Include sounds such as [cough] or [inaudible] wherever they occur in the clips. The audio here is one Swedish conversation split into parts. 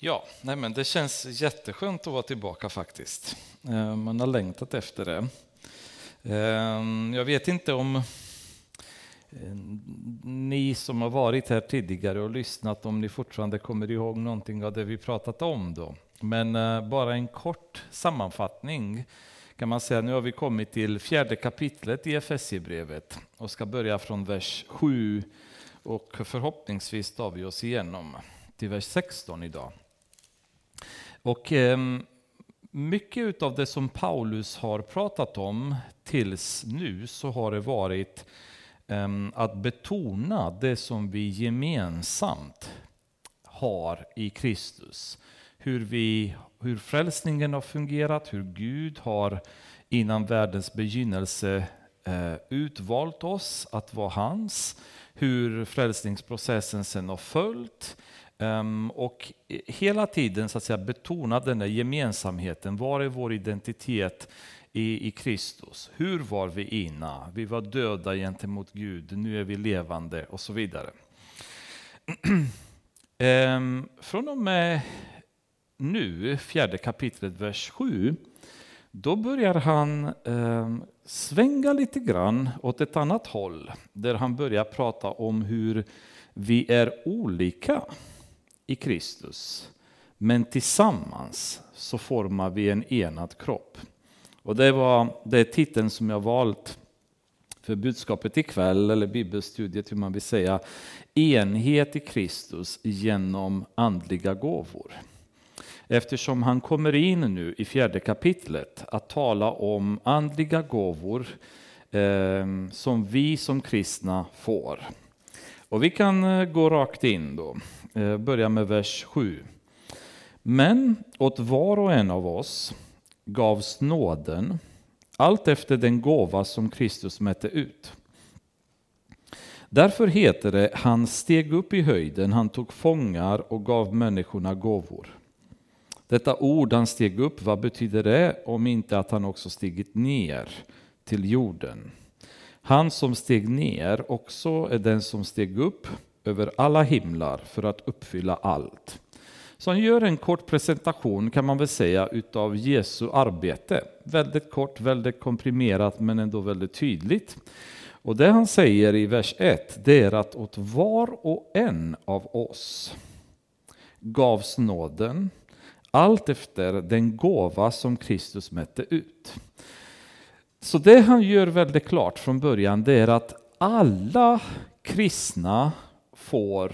Ja, nej men det känns jätteskönt att vara tillbaka faktiskt. Eh, man har längtat efter det. Eh, jag vet inte om eh, ni som har varit här tidigare och lyssnat, om ni fortfarande kommer ihåg någonting av det vi pratat om då. Men bara en kort sammanfattning kan man säga. Nu har vi kommit till fjärde kapitlet i Efesierbrevet och ska börja från vers 7 och förhoppningsvis tar vi oss igenom till vers 16 idag. Och eh, mycket av det som Paulus har pratat om tills nu så har det varit eh, att betona det som vi gemensamt har i Kristus. Hur, vi, hur frälsningen har fungerat, hur Gud har innan världens begynnelse eh, utvalt oss att vara hans, hur frälsningsprocessen sen har följt, Um, och hela tiden så att säga, betona den där gemensamheten. Var är vår identitet i, i Kristus? Hur var vi innan? Vi var döda gentemot Gud, nu är vi levande och så vidare. um, [clears throat] från och med nu, fjärde kapitlet, vers 7, då börjar han um, svänga lite grann åt ett annat håll, där han börjar prata om hur vi är olika i Kristus. Men tillsammans så formar vi en enad kropp. Och det var det titeln som jag valt för budskapet ikväll, eller bibelstudiet hur man vill säga. Enhet i Kristus genom andliga gåvor. Eftersom han kommer in nu i fjärde kapitlet att tala om andliga gåvor eh, som vi som kristna får. Och vi kan eh, gå rakt in då. Eh, Börjar med vers 7. Men åt var och en av oss gavs nåden allt efter den gåva som Kristus mätte ut. Därför heter det, han steg upp i höjden, han tog fångar och gav människorna gåvor. Detta ord, han steg upp, vad betyder det om inte att han också stigit ner till jorden? Han som steg ner också är den som steg upp över alla himlar för att uppfylla allt. Så han gör en kort presentation kan man väl säga utav Jesu arbete. Väldigt kort, väldigt komprimerat men ändå väldigt tydligt. Och det han säger i vers 1 det är att åt var och en av oss gavs nåden allt efter den gåva som Kristus mätte ut. Så det han gör väldigt klart från början det är att alla kristna får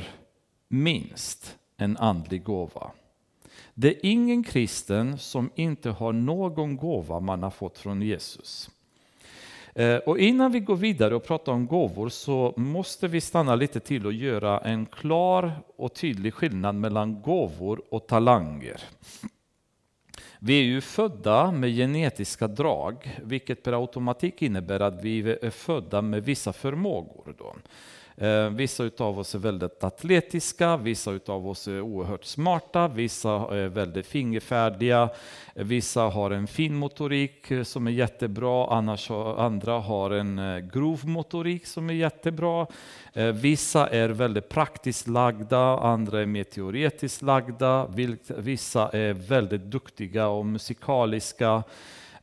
minst en andlig gåva. Det är ingen kristen som inte har någon gåva man har fått från Jesus. Eh, och innan vi går vidare och pratar om gåvor så måste vi stanna lite till och göra en klar och tydlig skillnad mellan gåvor och talanger. Vi är ju födda med genetiska drag, vilket per automatik innebär att vi är födda med vissa förmågor. Då. Eh, vissa av oss är väldigt atletiska, vissa av oss är oerhört smarta, vissa är väldigt fingerfärdiga, eh, vissa har en fin motorik eh, som är jättebra, annars, andra har en eh, grov motorik som är jättebra. Vissa är väldigt praktiskt lagda, andra är mer teoretiskt lagda, vissa är väldigt duktiga och musikaliska.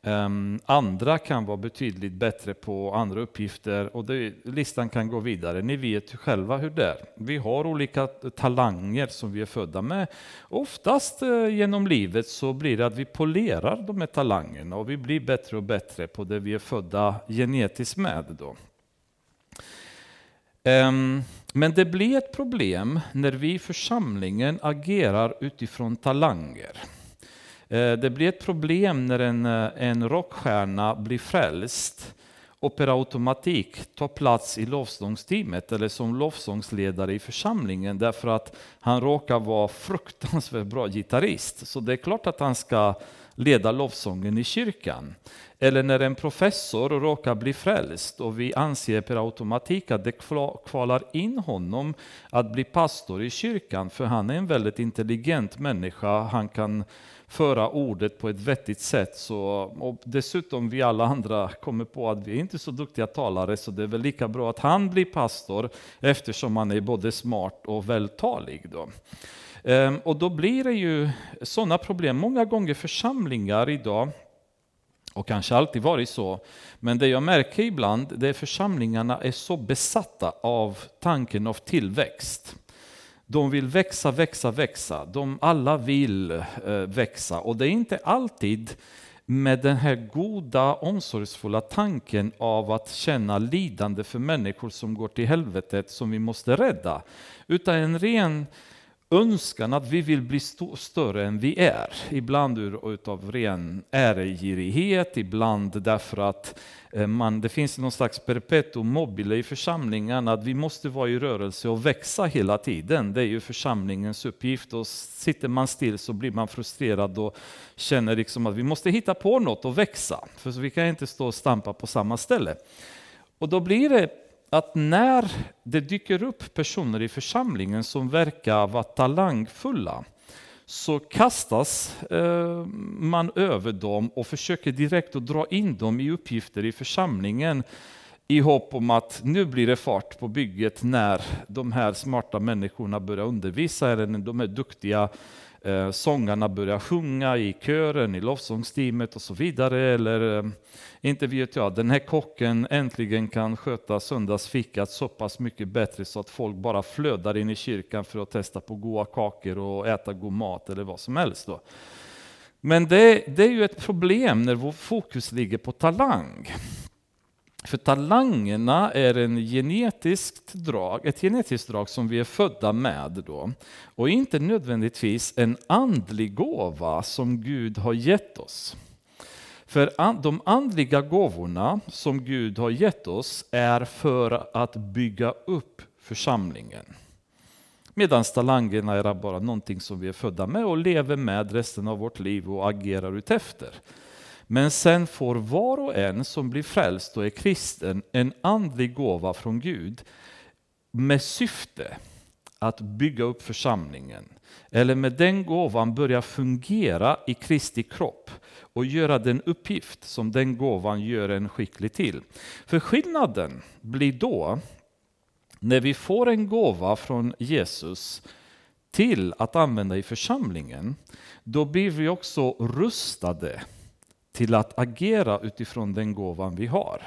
Ehm, andra kan vara betydligt bättre på andra uppgifter och det, listan kan gå vidare. Ni vet själva hur det är. Vi har olika talanger som vi är födda med. Oftast eh, genom livet så blir det att vi polerar de här talangerna och vi blir bättre och bättre på det vi är födda genetiskt med. Då. Ehm, men det blir ett problem när vi i församlingen agerar utifrån talanger. Eh, det blir ett problem när en, eh, en rockstjärna blir frälst och per automatik tar plats i lovsångsteamet eller som lovsångsledare i församlingen därför att han råkar vara fruktansvärt bra gitarrist. Så det är klart att han ska leda lovsången i kyrkan. Eller när en professor råkar bli frälst och vi anser per automatik att det kvalar in honom att bli pastor i kyrkan för han är en väldigt intelligent människa. Han kan föra ordet på ett vettigt sätt. Så, och dessutom vi alla andra kommer på att vi är inte så duktiga talare så det är väl lika bra att han blir pastor eftersom han är både smart och vältalig. Då. Ehm, och då blir det ju sådana problem. Många gånger församlingar idag, och kanske alltid varit så, men det jag märker ibland, det är församlingarna är så besatta av tanken av tillväxt. De vill växa, växa, växa. De alla vill eh, växa och det är inte alltid med den här goda omsorgsfulla tanken av att känna lidande för människor som går till helvetet som vi måste rädda. Utan en ren önskan att vi vill bli st större än vi är. Ibland ur, utav ren äregirighet, ibland därför att eh, man, det finns någon slags perpetuum mobile i församlingen, att vi måste vara i rörelse och växa hela tiden. Det är ju församlingens uppgift och sitter man still så blir man frustrerad och känner liksom att vi måste hitta på något och växa, för vi kan inte stå och stampa på samma ställe. Och då blir det att när det dyker upp personer i församlingen som verkar vara talangfulla så kastas eh, man över dem och försöker direkt att dra in dem i uppgifter i församlingen i hopp om att nu blir det fart på bygget när de här smarta människorna börjar undervisa eller när de är duktiga eh, sångarna börjar sjunga i kören, i lovsångsteamet och så vidare. Eller eh, inte vet jag, den här kocken äntligen kan sköta söndagsfikat så pass mycket bättre så att folk bara flödar in i kyrkan för att testa på goda kakor och äta god mat eller vad som helst. Då. Men det, det är ju ett problem när vår fokus ligger på talang. För talangerna är en genetiskt drag, ett genetiskt drag som vi är födda med då. Och inte nödvändigtvis en andlig gåva som Gud har gett oss. För de andliga gåvorna som Gud har gett oss är för att bygga upp församlingen. Medan talangerna är bara någonting som vi är födda med och lever med resten av vårt liv och agerar utefter. Men sen får var och en som blir frälst och är kristen en andlig gåva från Gud med syfte att bygga upp församlingen. Eller med den gåvan börja fungera i Kristi kropp och göra den uppgift som den gåvan gör en skicklig till. För skillnaden blir då när vi får en gåva från Jesus till att använda i församlingen, då blir vi också rustade till att agera utifrån den gåvan vi har.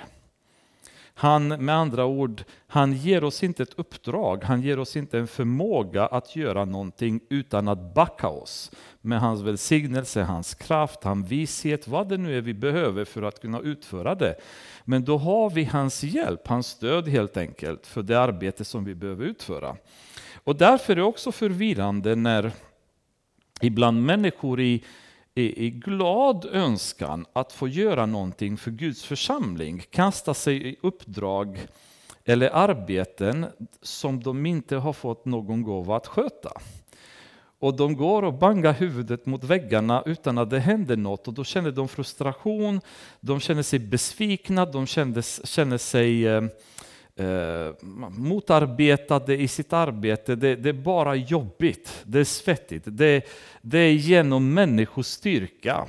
Han, med andra ord, han ger oss inte ett uppdrag, han ger oss inte en förmåga att göra någonting utan att backa oss med hans välsignelse, hans kraft, hans vishet, vad det nu är vi behöver för att kunna utföra det. Men då har vi hans hjälp, hans stöd helt enkelt för det arbete som vi behöver utföra. Och därför är det också förvirrande när ibland människor i är i glad önskan att få göra någonting för Guds församling, kasta sig i uppdrag eller arbeten som de inte har fått någon gåva att sköta. Och de går och bangar huvudet mot väggarna utan att det händer något och då känner de frustration, de känner sig besvikna, de känner, känner sig eh, eh, motarbetade i sitt arbete. Det, det, är bara jobbigt, det är svettigt. Det, det är genom människors styrka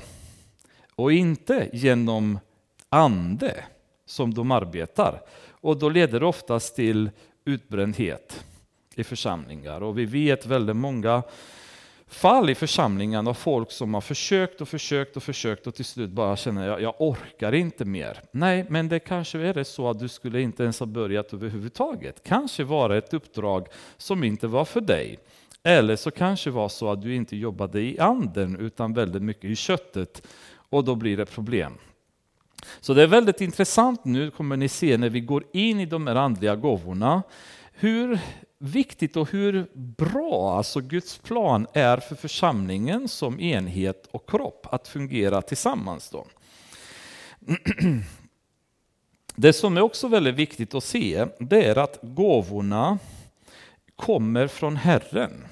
och inte genom ande som de arbetar. Och då leder det oftast till utbrändhet i församlingar. Och vi vet väldigt många fall i församlingen av folk som har försökt och försökt och försökt och till slut bara känner jag, jag orkar inte mer. Nej, men det kanske är det så att du skulle inte ens ha börjat överhuvudtaget. Kanske var det ett uppdrag som inte var för dig. Eller så kanske var så att du inte jobbade i anden utan väldigt mycket i köttet och då blir det problem. Så det är väldigt intressant nu kommer ni se när vi går in i de här andliga gåvorna hur viktigt och hur bra alltså Guds plan är för församlingen som enhet och kropp att fungera tillsammans. Då. [clears throat] Det som är också väldigt viktigt att se det är att gåvorna kommer från Herren.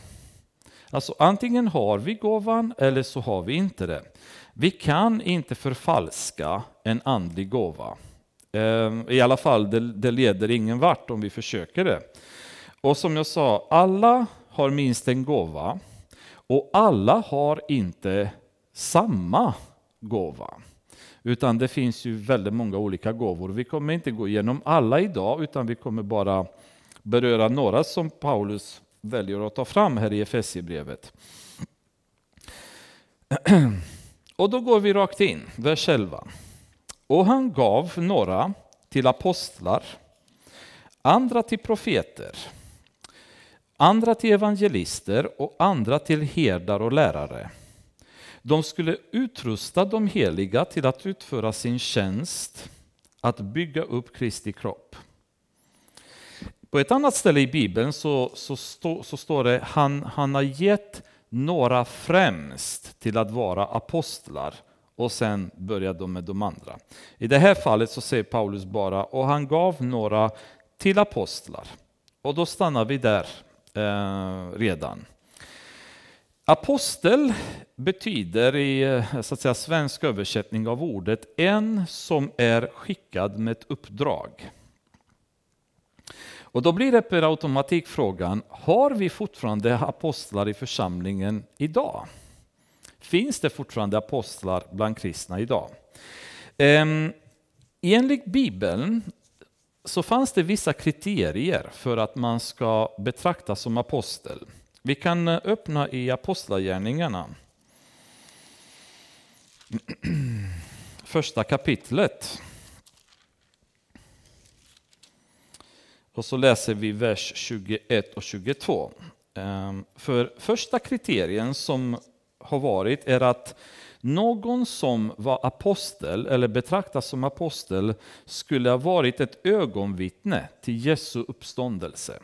Alltså antingen har vi gåvan eller så har vi inte det. Vi kan inte förfalska en andlig gåva. Ehm, I alla fall, det leder ingen vart om vi försöker det. Och som jag sa, alla har minst en gåva och alla har inte samma gåva. Utan det finns ju väldigt många olika gåvor. Vi kommer inte gå igenom alla idag utan vi kommer bara beröra några som Paulus väljer att ta fram här i Efesierbrevet. [clears throat] Och då går vi rakt in, vers 11. Och han gav några till apostlar, andra till profeter, andra till evangelister och andra till herdar och lärare. De skulle utrusta de heliga till att utföra sin tjänst, att bygga upp Kristi kropp. På ett annat ställe i Bibeln så, så, stå, så står det han, han har gett några främst till att vara apostlar och sen börjar de med de andra. I det här fallet så säger Paulus bara och han gav några till apostlar. Och då stannar vi där Eh, redan. Apostel betyder i eh, så att säga, svensk översättning av ordet en som är skickad med ett uppdrag. Och då blir det per automatik frågan, har vi fortfarande apostlar i församlingen idag? Finns det fortfarande apostlar bland kristna idag? Ehm, enligt Bibeln så fanns det vissa kriterier för att man ska betraktas som apostel. Vi kan eh, öppna i Apostlagärningarna. [clears throat] Första kapitlet. Och så läser vi vers 21 och 22. Ehm, för första kriterien som har varit är att någon som var apostel eller betraktas som apostel skulle ha varit ett ögonvittne till Jesu uppståndelse.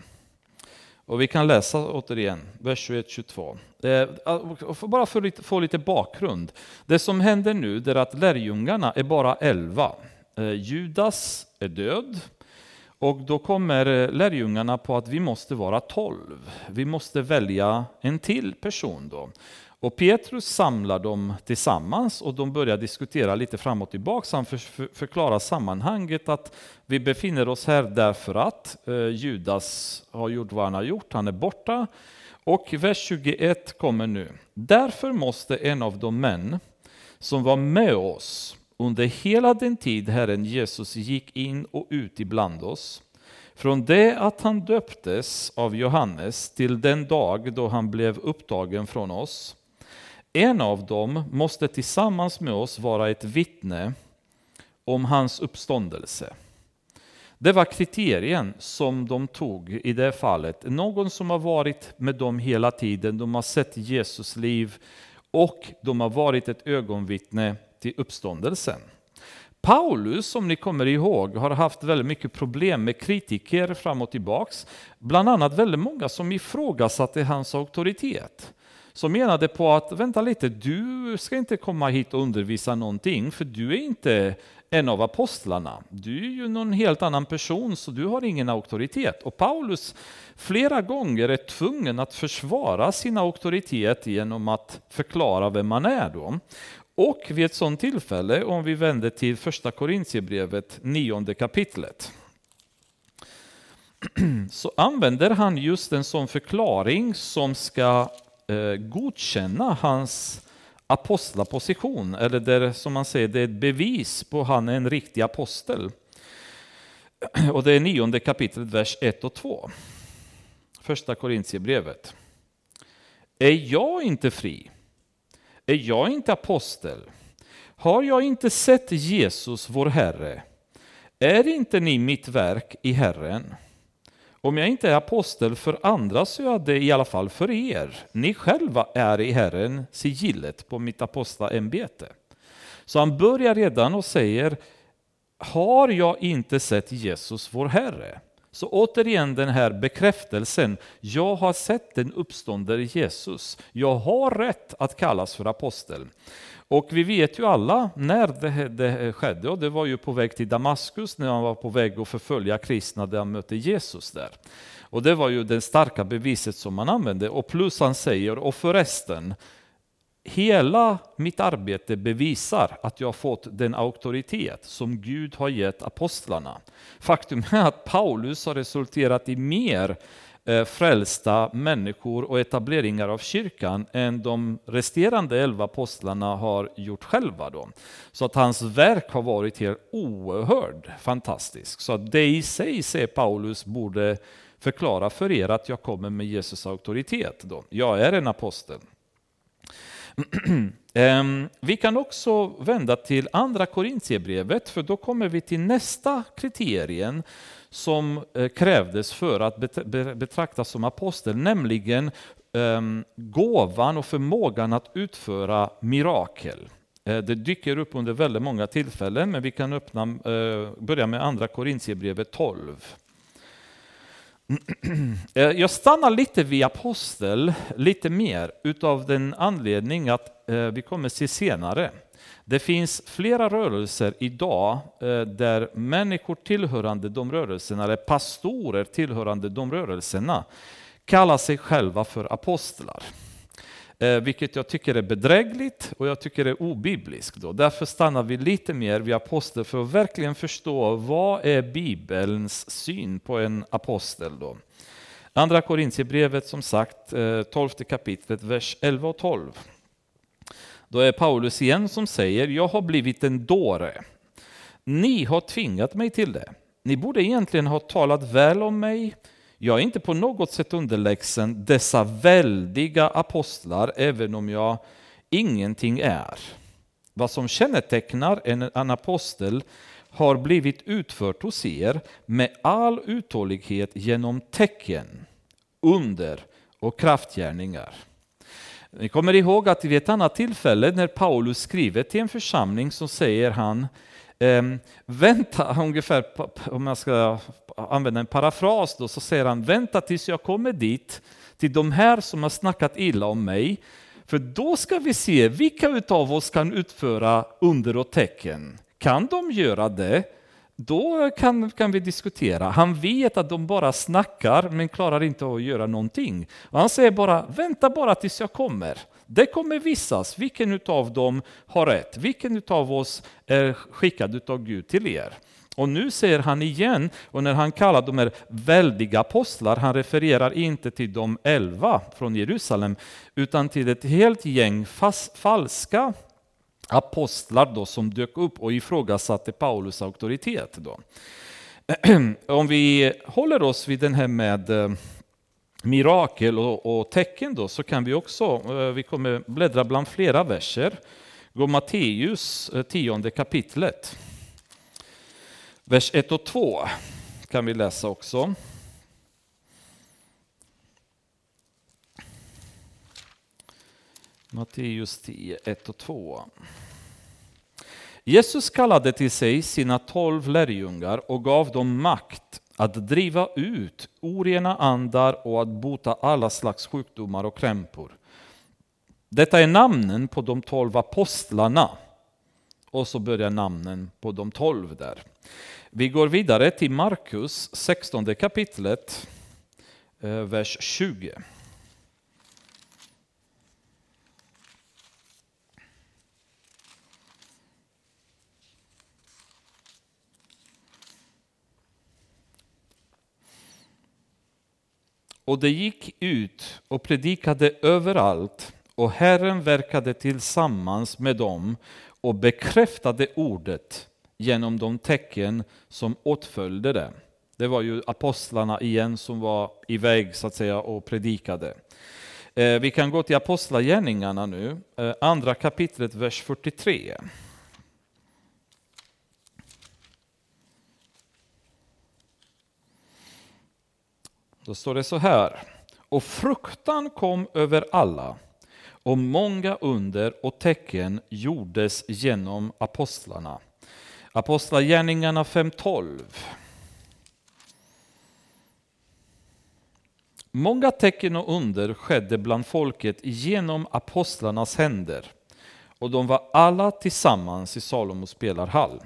Och vi kan läsa återigen, vers 21-22. Eh, bara för att få lite bakgrund. Det som händer nu är att lärjungarna är bara elva. Eh, Judas är död. Och då kommer eh, lärjungarna på att vi måste vara tolv. Vi måste välja en till person då. Och Petrus samlar dem tillsammans och de börjar diskutera lite fram och tillbaka. Han förklarar sammanhanget att vi befinner oss här därför att eh, Judas har gjort vad han har gjort, han är borta. Och vers 21 kommer nu. Därför måste en av de män som var med oss under hela den tid Herren Jesus gick in och ut ibland oss, från det att han döptes av Johannes till den dag då han blev upptagen från oss, en av dem måste tillsammans med oss vara ett vittne om hans uppståndelse. Det var kriterien som de tog i det fallet. Någon som har varit med dem hela tiden, de har sett Jesus liv och de har varit ett ögonvittne till uppståndelsen. Paulus, som ni kommer ihåg, har haft väldigt mycket problem med kritiker fram och tillbaks. Bland annat väldigt många som ifrågasatte hans auktoritet som menade på att vänta lite, du ska inte komma hit och undervisa någonting, för du är inte en av apostlarna. Du är ju någon helt annan person, så du har ingen auktoritet. Och Paulus flera gånger är tvungen att försvara sin auktoritet genom att förklara vem man är då. Och vid ett sådant tillfälle, om vi vänder till första Korintierbrevet, nionde kapitlet, [clears throat] så använder han just en sån förklaring som ska eh, godkänna hans apostlaposition, eller där, som man säger, det är ett bevis på att han är en riktig apostel. [clears throat] Och det är nionde kapitlet, vers 1 och 2. Första Korintierbrevet. Är jag inte fri? Är jag inte apostel? Har jag inte sett Jesus, vår Herre? Är inte ni mitt verk i Herren? Om jag inte är apostel för andra så är jag det i alla fall för er. Ni själva är i Herren sigillet på mitt apostlaämbete. Så han börjar redan och säger, har jag inte sett Jesus vår Herre? Så återigen den här bekräftelsen, jag har sett den uppståndne Jesus. Jag har rätt att kallas för apostel. Och vi vet ju alla när det, det skedde, och det var ju på väg till Damaskus, när han var på väg att förfölja kristna där han mötte Jesus där. Och det var ju det starka beviset som man använde. Och plus han säger, och förresten, hela mitt arbete bevisar att jag har fått den auktoritet som Gud har gett apostlarna. Faktum är att Paulus har resulterat i mer Eh, frälsta människor och etableringar av kyrkan än de resterande elva apostlarna har gjort själva. Då. Så att hans verk har varit helt oerhört fantastiskt. Så att det i sig, säger Paulus, borde förklara för er att jag kommer med Jesus auktoritet. Då. Jag är en apostel. [clears throat] Ehm, vi kan också vända till andra Korintierbrevet, för då kommer vi till nästa kriterien som eh, krävdes för att betraktas som apostel, nämligen ehm, gåvan och förmågan att utföra mirakel. Eh, det dyker upp under väldigt många tillfällen, men vi kan öppna, eh, börja med andra Korintierbrevet 12. [clears throat] Jag stannar lite vid apostel, lite mer, utav den anledning att vi kommer se senare. Det finns flera rörelser idag eh, där människor tillhörande de rörelserna, eller pastorer tillhörande de rörelserna, kallar sig själva för apostlar. Eh, vilket jag tycker är bedrägligt och jag tycker är obibliskt. Då. Därför stannar vi lite mer vid apostel för att verkligen förstå vad är Bibelns syn på en apostel. Då. Andra Korintierbrevet som sagt, eh, 12 kapitlet, vers 11 och 12. Då är Paulus igen som säger, jag har blivit en dåre. Ni har tvingat mig till det. Ni borde egentligen ha talat väl om mig, jag är inte på något sätt underlägsen dessa väldiga apostlar, även om jag ingenting är. Vad som kännetecknar en, apostel har blivit utfört hos er med all uthållighet genom tecken, under och kraftgärningar. Ni kommer ihåg att vid ett annat tillfälle när Paulus skriver till en församling så säger han Um, vänta, [laughs] ungefär, om jag ska använda en parafras då, så säger han vänta tills jag kommer dit, till de här som har snackat illa om mig, för då ska vi se vilka av oss kan utföra under och tecken. Kan de göra det, då kan, kan vi diskutera. Han vet att de bara snackar men klarar inte att göra någonting. Och han säger bara, vänta bara tills jag kommer. Det kommer visas vilken av dem har rätt, vilken av oss är skickad av Gud till er. Och nu säger han igen, och när han kallar de här väldiga apostlar, han refererar inte till de elva från Jerusalem, utan till ett helt gäng fast, falska apostlar då, som dök upp och ifrågasatte Paulus auktoritet. Då. [clears throat] Om vi håller oss vid den här med eh, mirakel och, och tecken då, så kan vi också, eh, vi kommer bläddra bland flera verser, gå Matteus eh, tionde kapitlet. Vers 1 och 2 kan vi läsa också. Matteus 10, 1 och 2. Jesus kallade till sig sina tolv lärjungar och gav dem makt att driva ut orena andar och att bota alla slags sjukdomar och krämpor. Detta är namnen på de tolv apostlarna. Och så börjar namnen på de tolv där. Vi går vidare till Markus 16 kapitlet, eh, vers 20. Och det gick ut och predikade överallt och Herren verkade tillsammans med dem och bekräftade ordet genom de tecken som åtföljde det. Det var ju apostlarna igen som var iväg så att säga och predikade. Eh, vi kan gå till apostlagärningarna nu, eh, andra kapitlet, vers 43. Då står det så här. Och fruktan kom över alla och många under och tecken gjordes genom apostlarna. Apostlagärningarna 5.12. Många tecken och under skedde bland folket genom apostlarnas händer och de var alla tillsammans i Salomos spelarhall.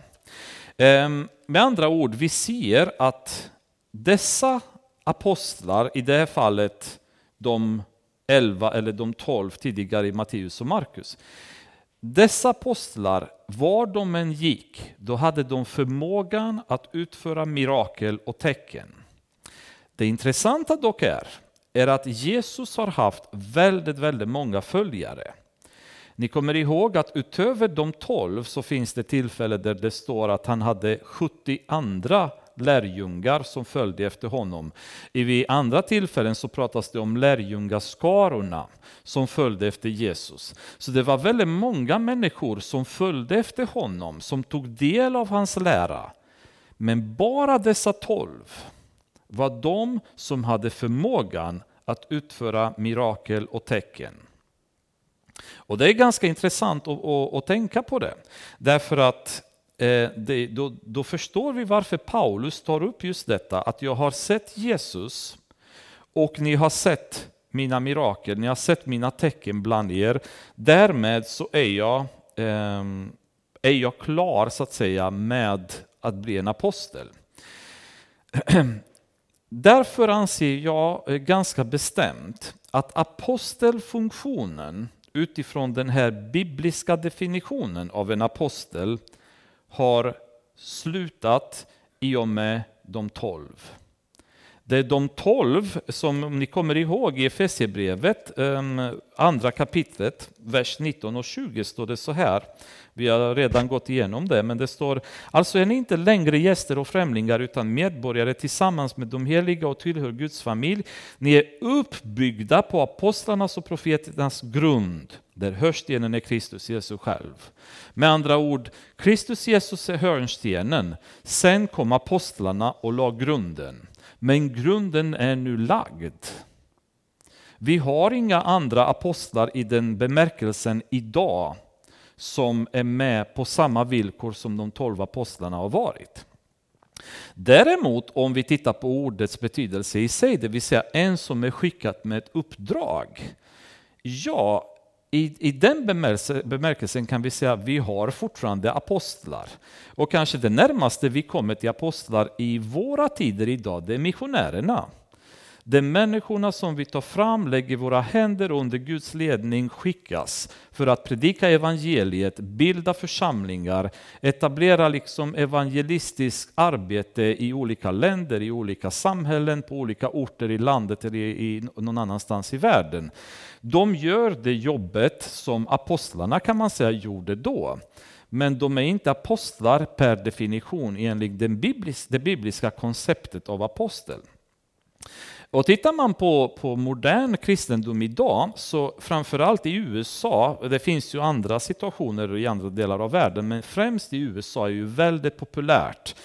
Ehm, med andra ord, vi ser att dessa apostlar, i det här fallet de elva eller de tolv tidigare i Matteus och Markus. Dessa apostlar, var de än gick, då hade de förmågan att utföra mirakel och tecken. Det intressanta dock är, är att Jesus har haft väldigt, väldigt många följare. Ni kommer ihåg att utöver de tolv så finns det tillfällen där det står att han hade 70 andra lärjungar som följde efter honom. I andra tillfällen så pratas det om lärjungaskarorna som följde efter Jesus. Så det var väldigt många människor som följde efter honom, som tog del av hans lära. Men bara dessa tolv var de som hade förmågan att utföra mirakel och tecken. Och det är ganska intressant att, att, att tänka på det. Därför att Eh, det, då, då, förstår vi varför Paulus tar upp just detta, att jag har sett Jesus och ni har sett mina mirakel, ni har sett mina tecken bland er. Därmed så är jag, ehm, är jag klar så att säga med att bli en apostel. [clears throat] Därför anser jag eh, ganska bestämt att apostelfunktionen utifrån den här bibliska definitionen av en apostel har slutat i och med de tolv. Det är de tolv som, om ni kommer ihåg i Efesierbrevet, ehm, andra kapitlet, vers 19 och 20 står det så här. Vi har redan gått igenom det, men det står alltså är ni inte längre gäster och främlingar utan medborgare tillsammans med de heliga och tillhör Guds familj. Ni är uppbyggda på apostlarnas och profeternas grund, där hörnstenen är Kristus Jesus själv. Med andra ord, Kristus Jesus är hörnstenen, sen kom apostlarna och la grunden. Men grunden är nu lagd. Vi har inga andra apostlar i den bemärkelsen idag som är med på samma villkor som de tolv apostlarna har varit. Däremot om vi tittar på ordets betydelse i sig, det vill säga en som är skickad med ett uppdrag. Ja, i, i den bemärkelsen kan vi säga att vi har fortfarande apostlar. Och kanske det närmaste vi kommer till apostlar i våra tider idag, det är missionärerna. De människorna som vi tar fram, lägger våra händer under Guds ledning, skickas för att predika evangeliet, bilda församlingar, etablera liksom evangelistiskt arbete i olika länder, i olika samhällen, på olika orter i landet eller i någon annanstans i världen. De gör det jobbet som apostlarna kan man säga gjorde då. Men de är inte apostlar per definition enligt det bibliska konceptet av apostel. Och tittar man på, på modern kristendom idag, så framförallt i USA, det finns ju andra situationer i andra delar av världen, men främst i USA är ju väldigt populärt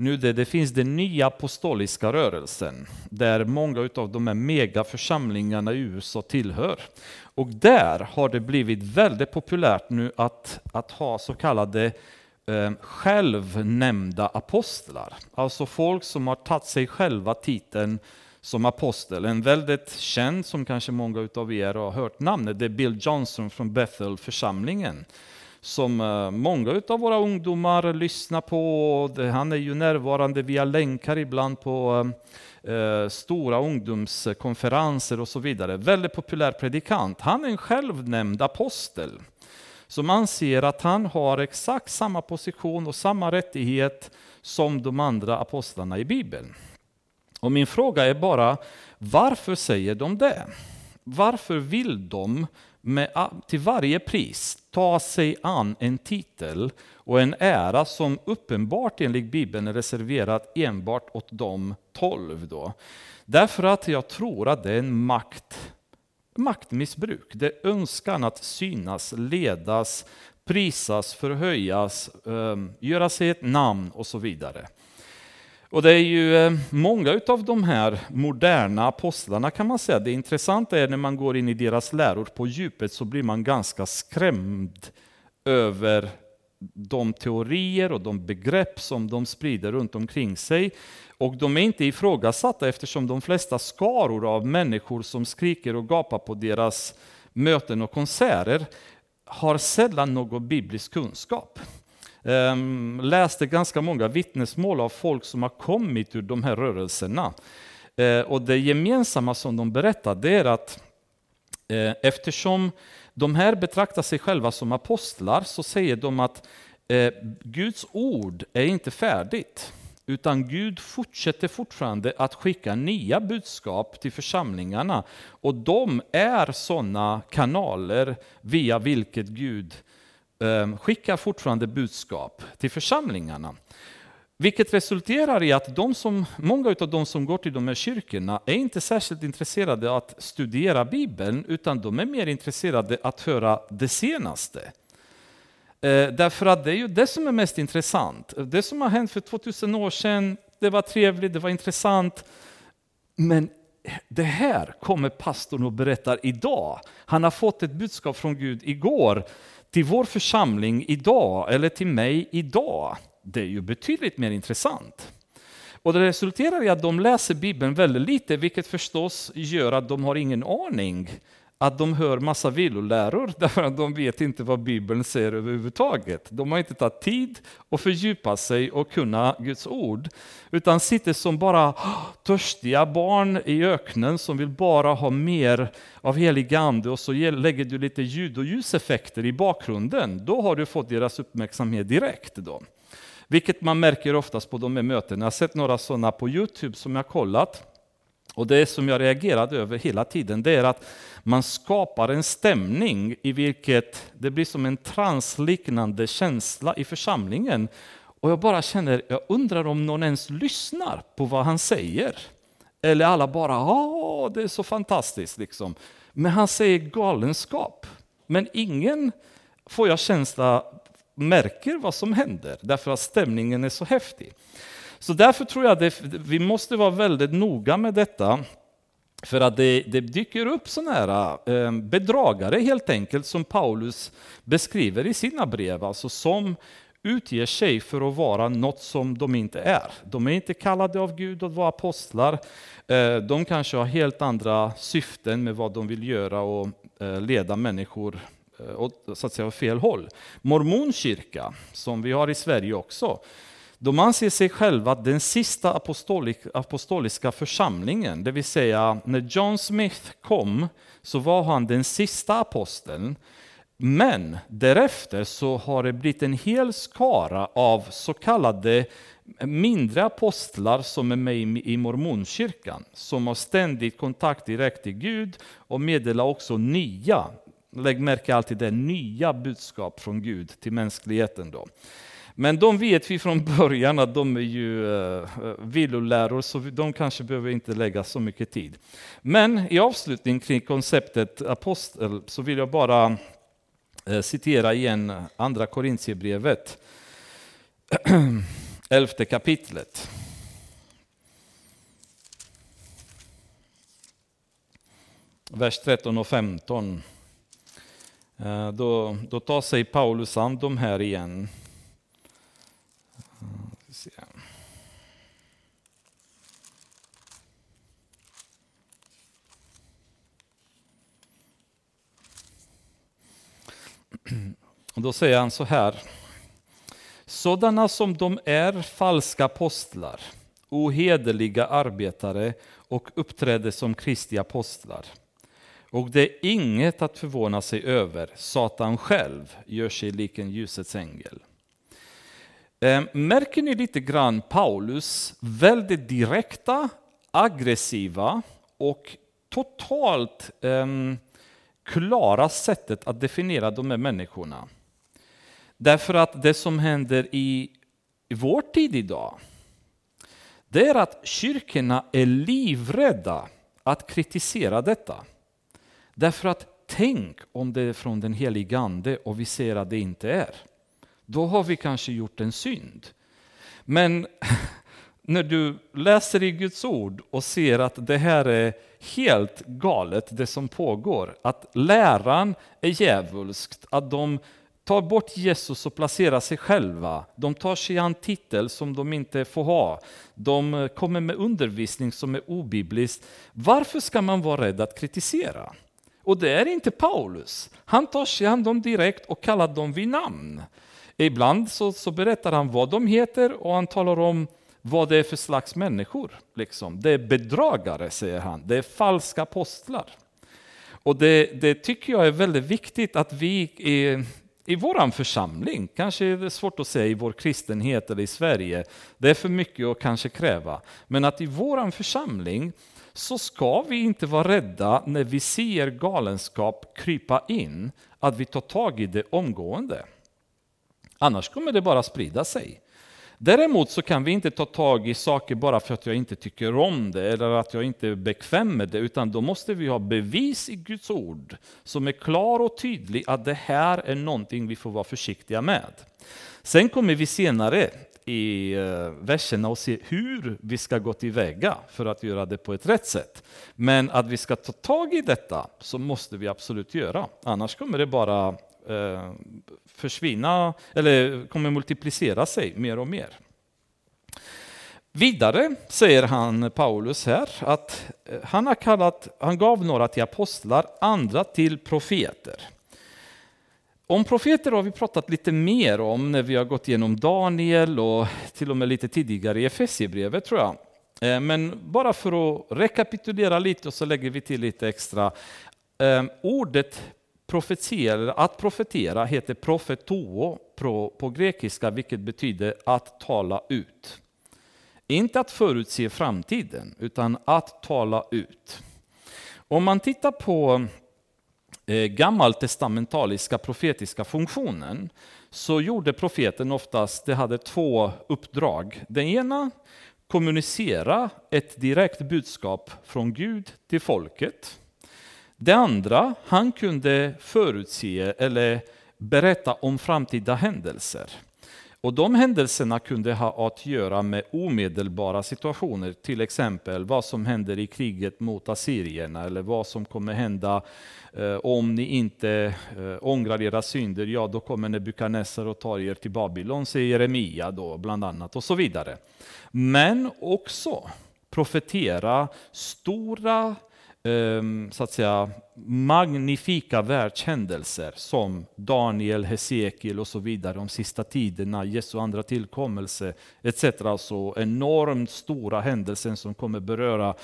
nu det, det finns den nya apostoliska rörelsen, där många av de här megaförsamlingarna i USA tillhör. Och där har det blivit väldigt populärt nu att, att ha så kallade eh, självnämnda apostlar. Alltså folk som har tagit sig själva titeln som apostel. En väldigt känd, som kanske många av er har hört namnet, det är Bill Johnson från Bethel-församlingen. Som eh, många av våra ungdomar lyssnar på. Han är ju närvarande via länkar ibland på eh, eh, stora ungdomskonferenser och så vidare. Väldigt populär predikant. Han är en självnämnd apostel som anser att han har exakt samma position och samma rättighet som de andra apostlarna i Bibeln. Och min fråga är bara, varför säger de det? Varför vill de med, till varje pris ta sig an en titel och en ära som uppenbart enligt Bibeln är reserverad enbart åt de tolv. Då. Därför att jag tror att det är en makt, maktmissbruk. Det är önskan att synas, ledas, prisas, förhöjas, ehm, göra sig ett namn och så vidare. Och det är ju eh, många av de här moderna apostlarna kan man säga, det intressanta är när man går in i deras läror på djupet så blir man ganska skrämd över de teorier och de begrepp som de sprider runt omkring sig. Och de är inte ifrågasatta eftersom de flesta skaror av människor som skriker och gapar på deras möten och konserter har sällan någon biblisk kunskap um, läste ganska många vittnesmål av folk som har kommit ur de här rörelserna. Uh, och det gemensamma som de berättar det är att uh, eftersom de här betraktar sig själva som apostlar så säger de att uh, Guds ord är inte färdigt. Utan Gud fortsätter fortfarande att skicka nya budskap till församlingarna. Och de är sådana kanaler via vilket Gud Ehm, skickar fortfarande budskap till församlingarna. Vilket resulterar i att de som, många av de som går till de här kyrkorna är inte särskilt intresserade av att studera Bibeln, utan de är mer intresserade av att höra det senaste. Eh, därför att det är ju det som är mest intressant. Det som har hänt för 2000 år sedan, det var trevligt, det var intressant. Men det här kommer pastorn och berättar idag. Han har fått ett budskap från Gud igår till vår församling idag, eller till mig idag. Det är ju betydligt mer intressant. Och det resulterar i att de läser Bibeln väldigt lite, vilket förstås gör att de har ingen aning att de hör massa villoläror [laughs] därför att de vet inte vad Bibeln säger överhuvudtaget. De har inte tagit tid att fördjupa sig och kunna Guds ord, utan sitter som bara törstiga barn i öknen som vill bara ha mer av helig ande och så lägger du lite ljud och ljuseffekter i bakgrunden. Då har du fått deras uppmärksamhet direkt. Då. Vilket man märker oftast på de här mötena. Jag har sett några sådana på Youtube som jag kollat. Och det som jag reagerade över hela tiden, det är att man skapar en stämning i vilket det blir som en transliknande känsla i församlingen. Och jag bara känner, jag undrar om någon ens lyssnar på vad han säger. Eller alla bara, ja det är så fantastiskt liksom. Men han säger galenskap. Men ingen, får jag känsla, märker vad som händer, därför att stämningen är så häftig. Så därför tror jag att vi måste vara väldigt noga med detta. För att det, det dyker upp sådana här eh, bedragare helt enkelt som Paulus beskriver i sina brev, alltså som utger sig för att vara något som de inte är. De är inte kallade av Gud att vara apostlar. Eh, de kanske har helt andra syften med vad de vill göra och eh, leda människor åt så att säga, fel håll. Mormonkyrka, som vi har i Sverige också, de anser sig själva den sista apostoliska församlingen, det vill säga när John Smith kom så var han den sista aposteln. Men därefter så har det blivit en hel skara av så kallade mindre apostlar som är med i mormonkyrkan, som har ständigt kontakt direkt till Gud och meddelar också nya, lägg märke alltid det, nya budskap från Gud till mänskligheten. Då. Men de vet vi från början att de är ju eh, eh, villoläror, så de kanske behöver inte lägga så mycket tid. Men i avslutning kring konceptet apostel så vill jag bara eh, citera igen andra Korintierbrevet, [clears throat] elfte kapitlet. Vers 13 och 15. Då, då tar sig Paulus an de här igen. Och då säger han så här. Sådana som de är falska apostlar, ohederliga arbetare och uppträder som Kristi apostlar. Och det är inget att förvåna sig över, Satan själv gör sig lik en ljusets ängel. Eh, märker ni lite grann Paulus väldigt direkta, aggressiva och totalt um, klara sättet att definiera de här människorna? Därför att det som händer i, vår tid idag, det är att kyrkorna är livrädda att kritisera detta. Därför att tänk om det är från den helige Ande och vi ser att det inte är då har vi kanske gjort en synd. Men [laughs] när du läser i Guds ord och ser att det här är helt galet, det som pågår, att läran är djävulskt, att de tar bort Jesus och placerar sig själva. De tar sig an titel som de inte får ha. De kommer med undervisning som är obiblisk. Varför ska man vara rädd att kritisera? Och det är inte Paulus. Han tar sig an dem direkt och kallar dem vid namn. Ibland så, så berättar han vad de heter och han talar om vad det är för slags människor. Liksom. Det är bedragare, säger han. Det är falska apostlar. Och det, det tycker jag är väldigt viktigt att vi i, i vår församling, kanske är det svårt att säga i vår kristenhet eller i Sverige, det är för mycket att kanske kräva, men att i vår församling så ska vi inte vara rädda när vi ser galenskap krypa in, att vi tar tag i det omgående. Annars kommer det bara sprida sig. Däremot så kan vi inte ta tag i saker bara för att jag inte tycker om det eller att jag inte är bekväm med det, utan då måste vi ha bevis i Guds ord som är klar och tydlig att det här är någonting vi får vara försiktiga med. Sen kommer vi senare i eh, verserna och se hur vi ska gå tillväga för att göra det på ett rätt sätt. Men att vi ska ta tag i detta så måste vi absolut göra, annars kommer det bara eh, försvinna eller kommer multiplicera sig mer och mer. Vidare säger han, Paulus här, att eh, han, har kallat, han gav några till apostlar, andra till profeter. Om profeter har vi pratat lite mer om när vi har gått igenom Daniel och till och med lite tidigare i Efesierbrevet tror jag. Eh, men bara för att rekapitulera lite och så lägger vi till lite extra. Eh, ordet profetera, att profetera heter profetoo på grekiska, vilket betyder att tala ut. Inte att förutse framtiden, utan att tala ut. Om man tittar på eh, gammaltestamentaliska profetiska funktionen så gjorde profeten oftast, det hade två uppdrag. Det ena, kommunicera ett direkt budskap från Gud till folket. Det andra, han kunde förutse eller berätta om framtida händelser. Och de händelserna kunde ha att göra med omedelbara situationer, till exempel vad som händer i kriget mot assyrierna eller vad som kommer hända eh, om ni inte eh, ångrar era synder, ja då kommer Nebukadnessar och tar er till Babylon, säger Jeremia då bland annat och så vidare. Men också profetera stora Ehm, så att säga, magnifika världshändelser som Daniel, Hesekiel och så vidare, de sista tiderna, Jesu andra tillkommelse etc. Så alltså enormt stora händelser som kommer beröra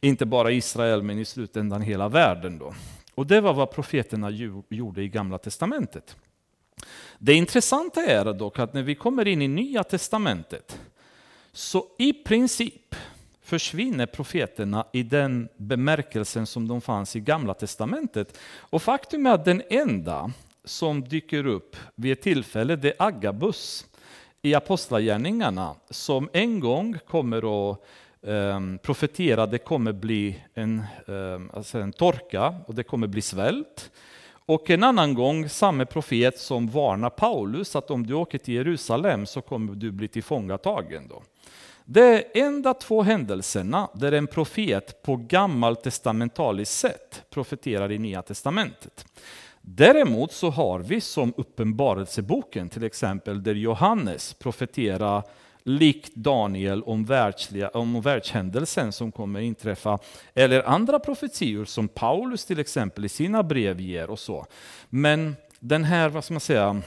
inte bara Israel men i slutändan hela världen. Då. Och det var vad profeterna gjorde i Gamla Testamentet. Det intressanta är dock att när vi kommer in i Nya Testamentet så i princip försvinner profeterna i den bemärkelsen som de fanns i Gamla Testamentet. Och faktum är att den enda som dyker upp vid ett tillfälle, det är Agabus i Apostlagärningarna, som en gång kommer att um, profetera det kommer bli en, um, alltså en torka och det kommer bli svält. Och en annan gång samme profet som varnar Paulus att om du åker till Jerusalem så kommer du bli tillfångatagen. Då. Det är enda två händelserna där en profet på gammaltestamentaliskt sätt profeterar i Nya Testamentet. Däremot så har vi som Uppenbarelseboken till exempel där Johannes profeterar likt Daniel om, världsliga, om världshändelsen som kommer inträffa. Eller andra profetior som Paulus till exempel i sina brev ger och så. Men den här, vad ska man säga,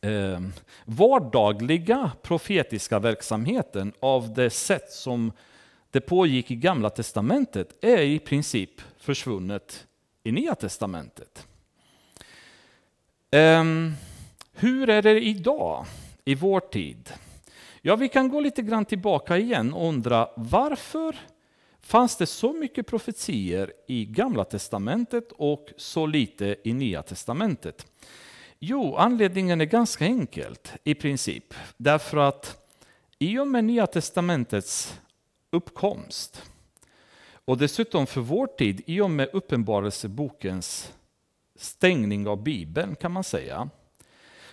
eh, vardagliga profetiska verksamheten av det sätt som det pågick i Gamla Testamentet är i princip försvunnet i Nya Testamentet. Eh, hur är det idag, i vår tid? Ja, vi kan gå lite grann tillbaka igen och undra varför fanns det så mycket profetier i Gamla Testamentet och så lite i Nya Testamentet? Jo, anledningen är ganska enkelt i princip. Därför att i och med Nya Testamentets uppkomst och dessutom för vår tid, i och med Uppenbarelsebokens stängning av Bibeln kan man säga,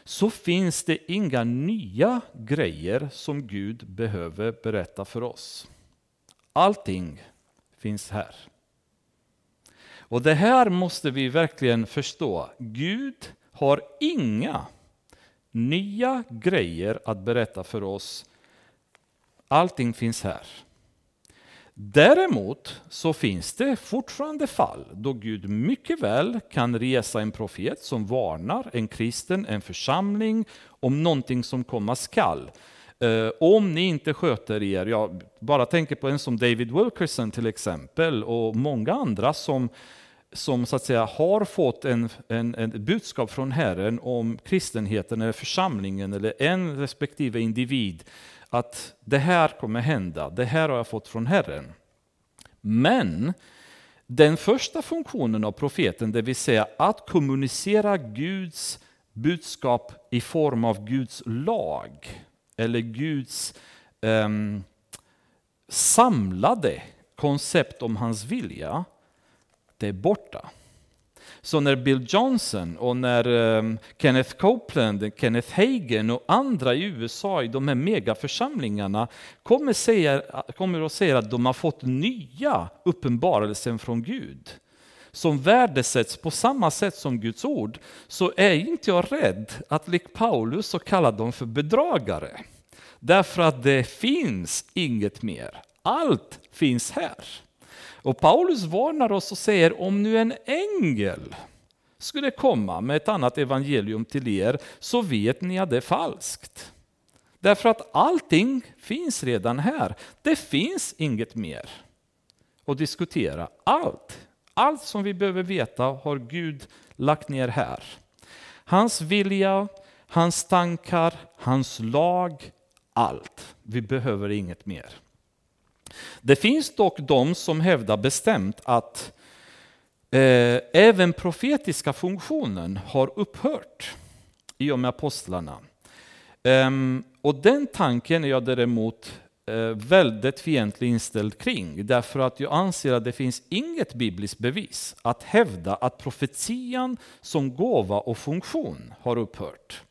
så finns det inga nya grejer som Gud behöver berätta för oss. Allting finns här. Och det här måste vi verkligen förstå. Gud har inga nya grejer att berätta för oss. Allting finns här. Däremot så finns det fortfarande fall då Gud mycket väl kan resa en profet som varnar en kristen, en församling om någonting som komma skall. Uh, om ni inte sköter er, jag bara tänker på en som David Wilkerson till exempel och många andra som som så att säga har fått en, en, en budskap från Herren om kristenheten eller församlingen eller en respektive individ att det här kommer hända, det här har jag fått från Herren. Men den första funktionen av profeten, det vill säga att kommunicera Guds budskap i form av Guds lag, eller Guds um, samlade koncept om hans vilja, det är borta. Så när Bill Johnson och när um, Kenneth Copeland, Kenneth Hagen och andra i USA i de här megaförsamlingarna kommer, säga, kommer att säga att de har fått nya uppenbarelser från Gud som värdesätts på samma sätt som Guds ord, så är inte jag rädd att lik Paulus så kalla dem för bedragare. Därför att det finns inget mer. Allt finns här. Och Paulus varnar oss och säger om nu en ängel skulle komma med ett annat evangelium till er så vet ni att det är falskt. Därför att allting finns redan här. Det finns inget mer att diskutera. Allt, allt som vi behöver veta har Gud lagt ner här. Hans vilja, hans tankar, hans lag, allt. Vi behöver inget mer. Det finns dock de som hävdar bestämt att eh, även profetiska funktionen har upphört i och med apostlarna. Um, och den tanken är jag däremot eh, väldigt fientligt inställd kring, därför att jag anser att det finns inget bibliskt bevis att hävda att profetian som gåva och funktion har upphört.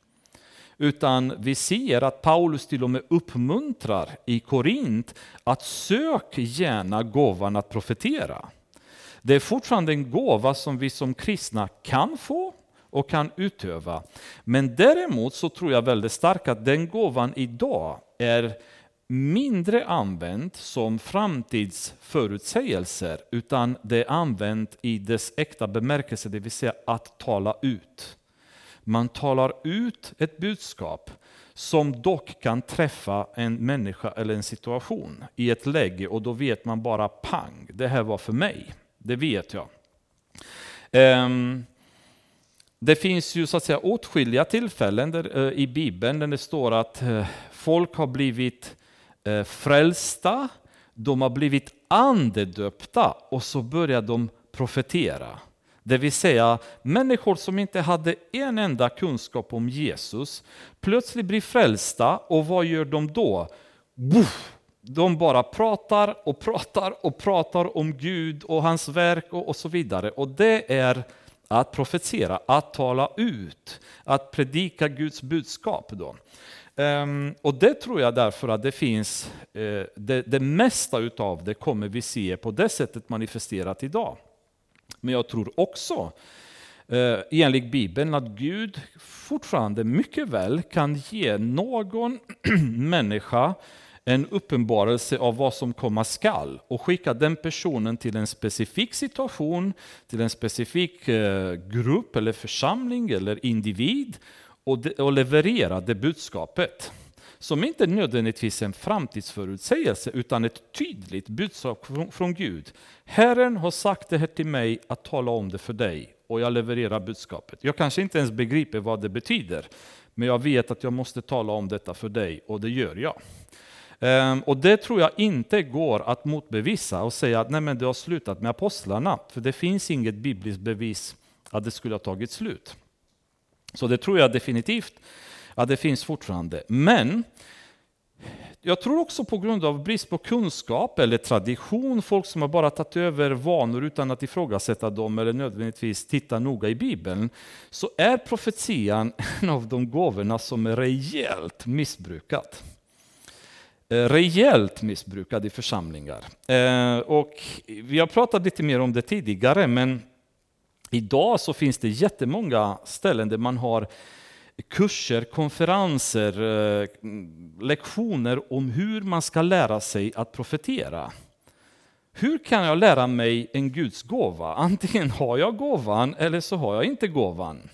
Utan vi ser att Paulus till och med uppmuntrar i Korint att sök gärna gåvan att profetera. Det är fortfarande en gåva som vi som kristna kan få och kan utöva. Men däremot så tror jag väldigt starkt att den gåvan idag är mindre använd som framtidsförutsägelser, utan det är använt i dess äkta bemärkelse, det vill säga att tala ut. Man talar ut ett budskap som dock kan träffa en människa eller en situation i ett läge och då vet man bara pang, det här var för mig. Det vet jag. Um, det finns ju så att säga åtskilliga tillfällen där, uh, i Bibeln där det står att uh, folk har blivit uh, frälsta, de har blivit andedöpta och så börjar de profetera. Det vill säga människor som inte hade en enda kunskap om Jesus, plötsligt blir frälsta och vad gör de då? De bara pratar och pratar och pratar om Gud och hans verk och, och så vidare. Och det är att profetera, att tala ut, att predika Guds budskap. Då. Um, och det tror jag därför att det finns, uh, det, det mesta utav det kommer vi se på det sättet manifesterat idag. Men jag tror också, eh, enligt Bibeln, att Gud fortfarande mycket väl kan ge någon [clears throat] människa en uppenbarelse av vad som komma skall och skicka den personen till en specifik situation, till en specifik eh, grupp eller församling eller individ och, och leverera det budskapet som inte nödvändigtvis är en framtidsförutsägelse utan ett tydligt budskap från Gud. Herren har sagt det här till mig att tala om det för dig och jag levererar budskapet. Jag kanske inte ens begriper vad det betyder, men jag vet att jag måste tala om detta för dig och det gör jag. Ehm, och det tror jag inte går att motbevisa och säga att nej men det har slutat med apostlarna, för det finns inget bibliskt bevis att det skulle ha tagit slut. Så det tror jag definitivt Ja, det finns fortfarande. Men jag tror också på grund av brist på kunskap eller tradition, folk som har bara tagit över vanor utan att ifrågasätta dem eller nödvändigtvis titta noga i Bibeln, så är profetian [laughs] en av de gåvorna som är rejält missbrukad. Eh, rejält missbrukad i församlingar. Eh, och vi har pratat lite mer om det tidigare, men idag så finns det jättemånga ställen där man har kurser, konferenser, eh, lektioner om hur man ska lära sig att profetera. Hur kan jag lära mig en Guds gåva? Antingen har jag gåvan eller så har jag inte gåvan.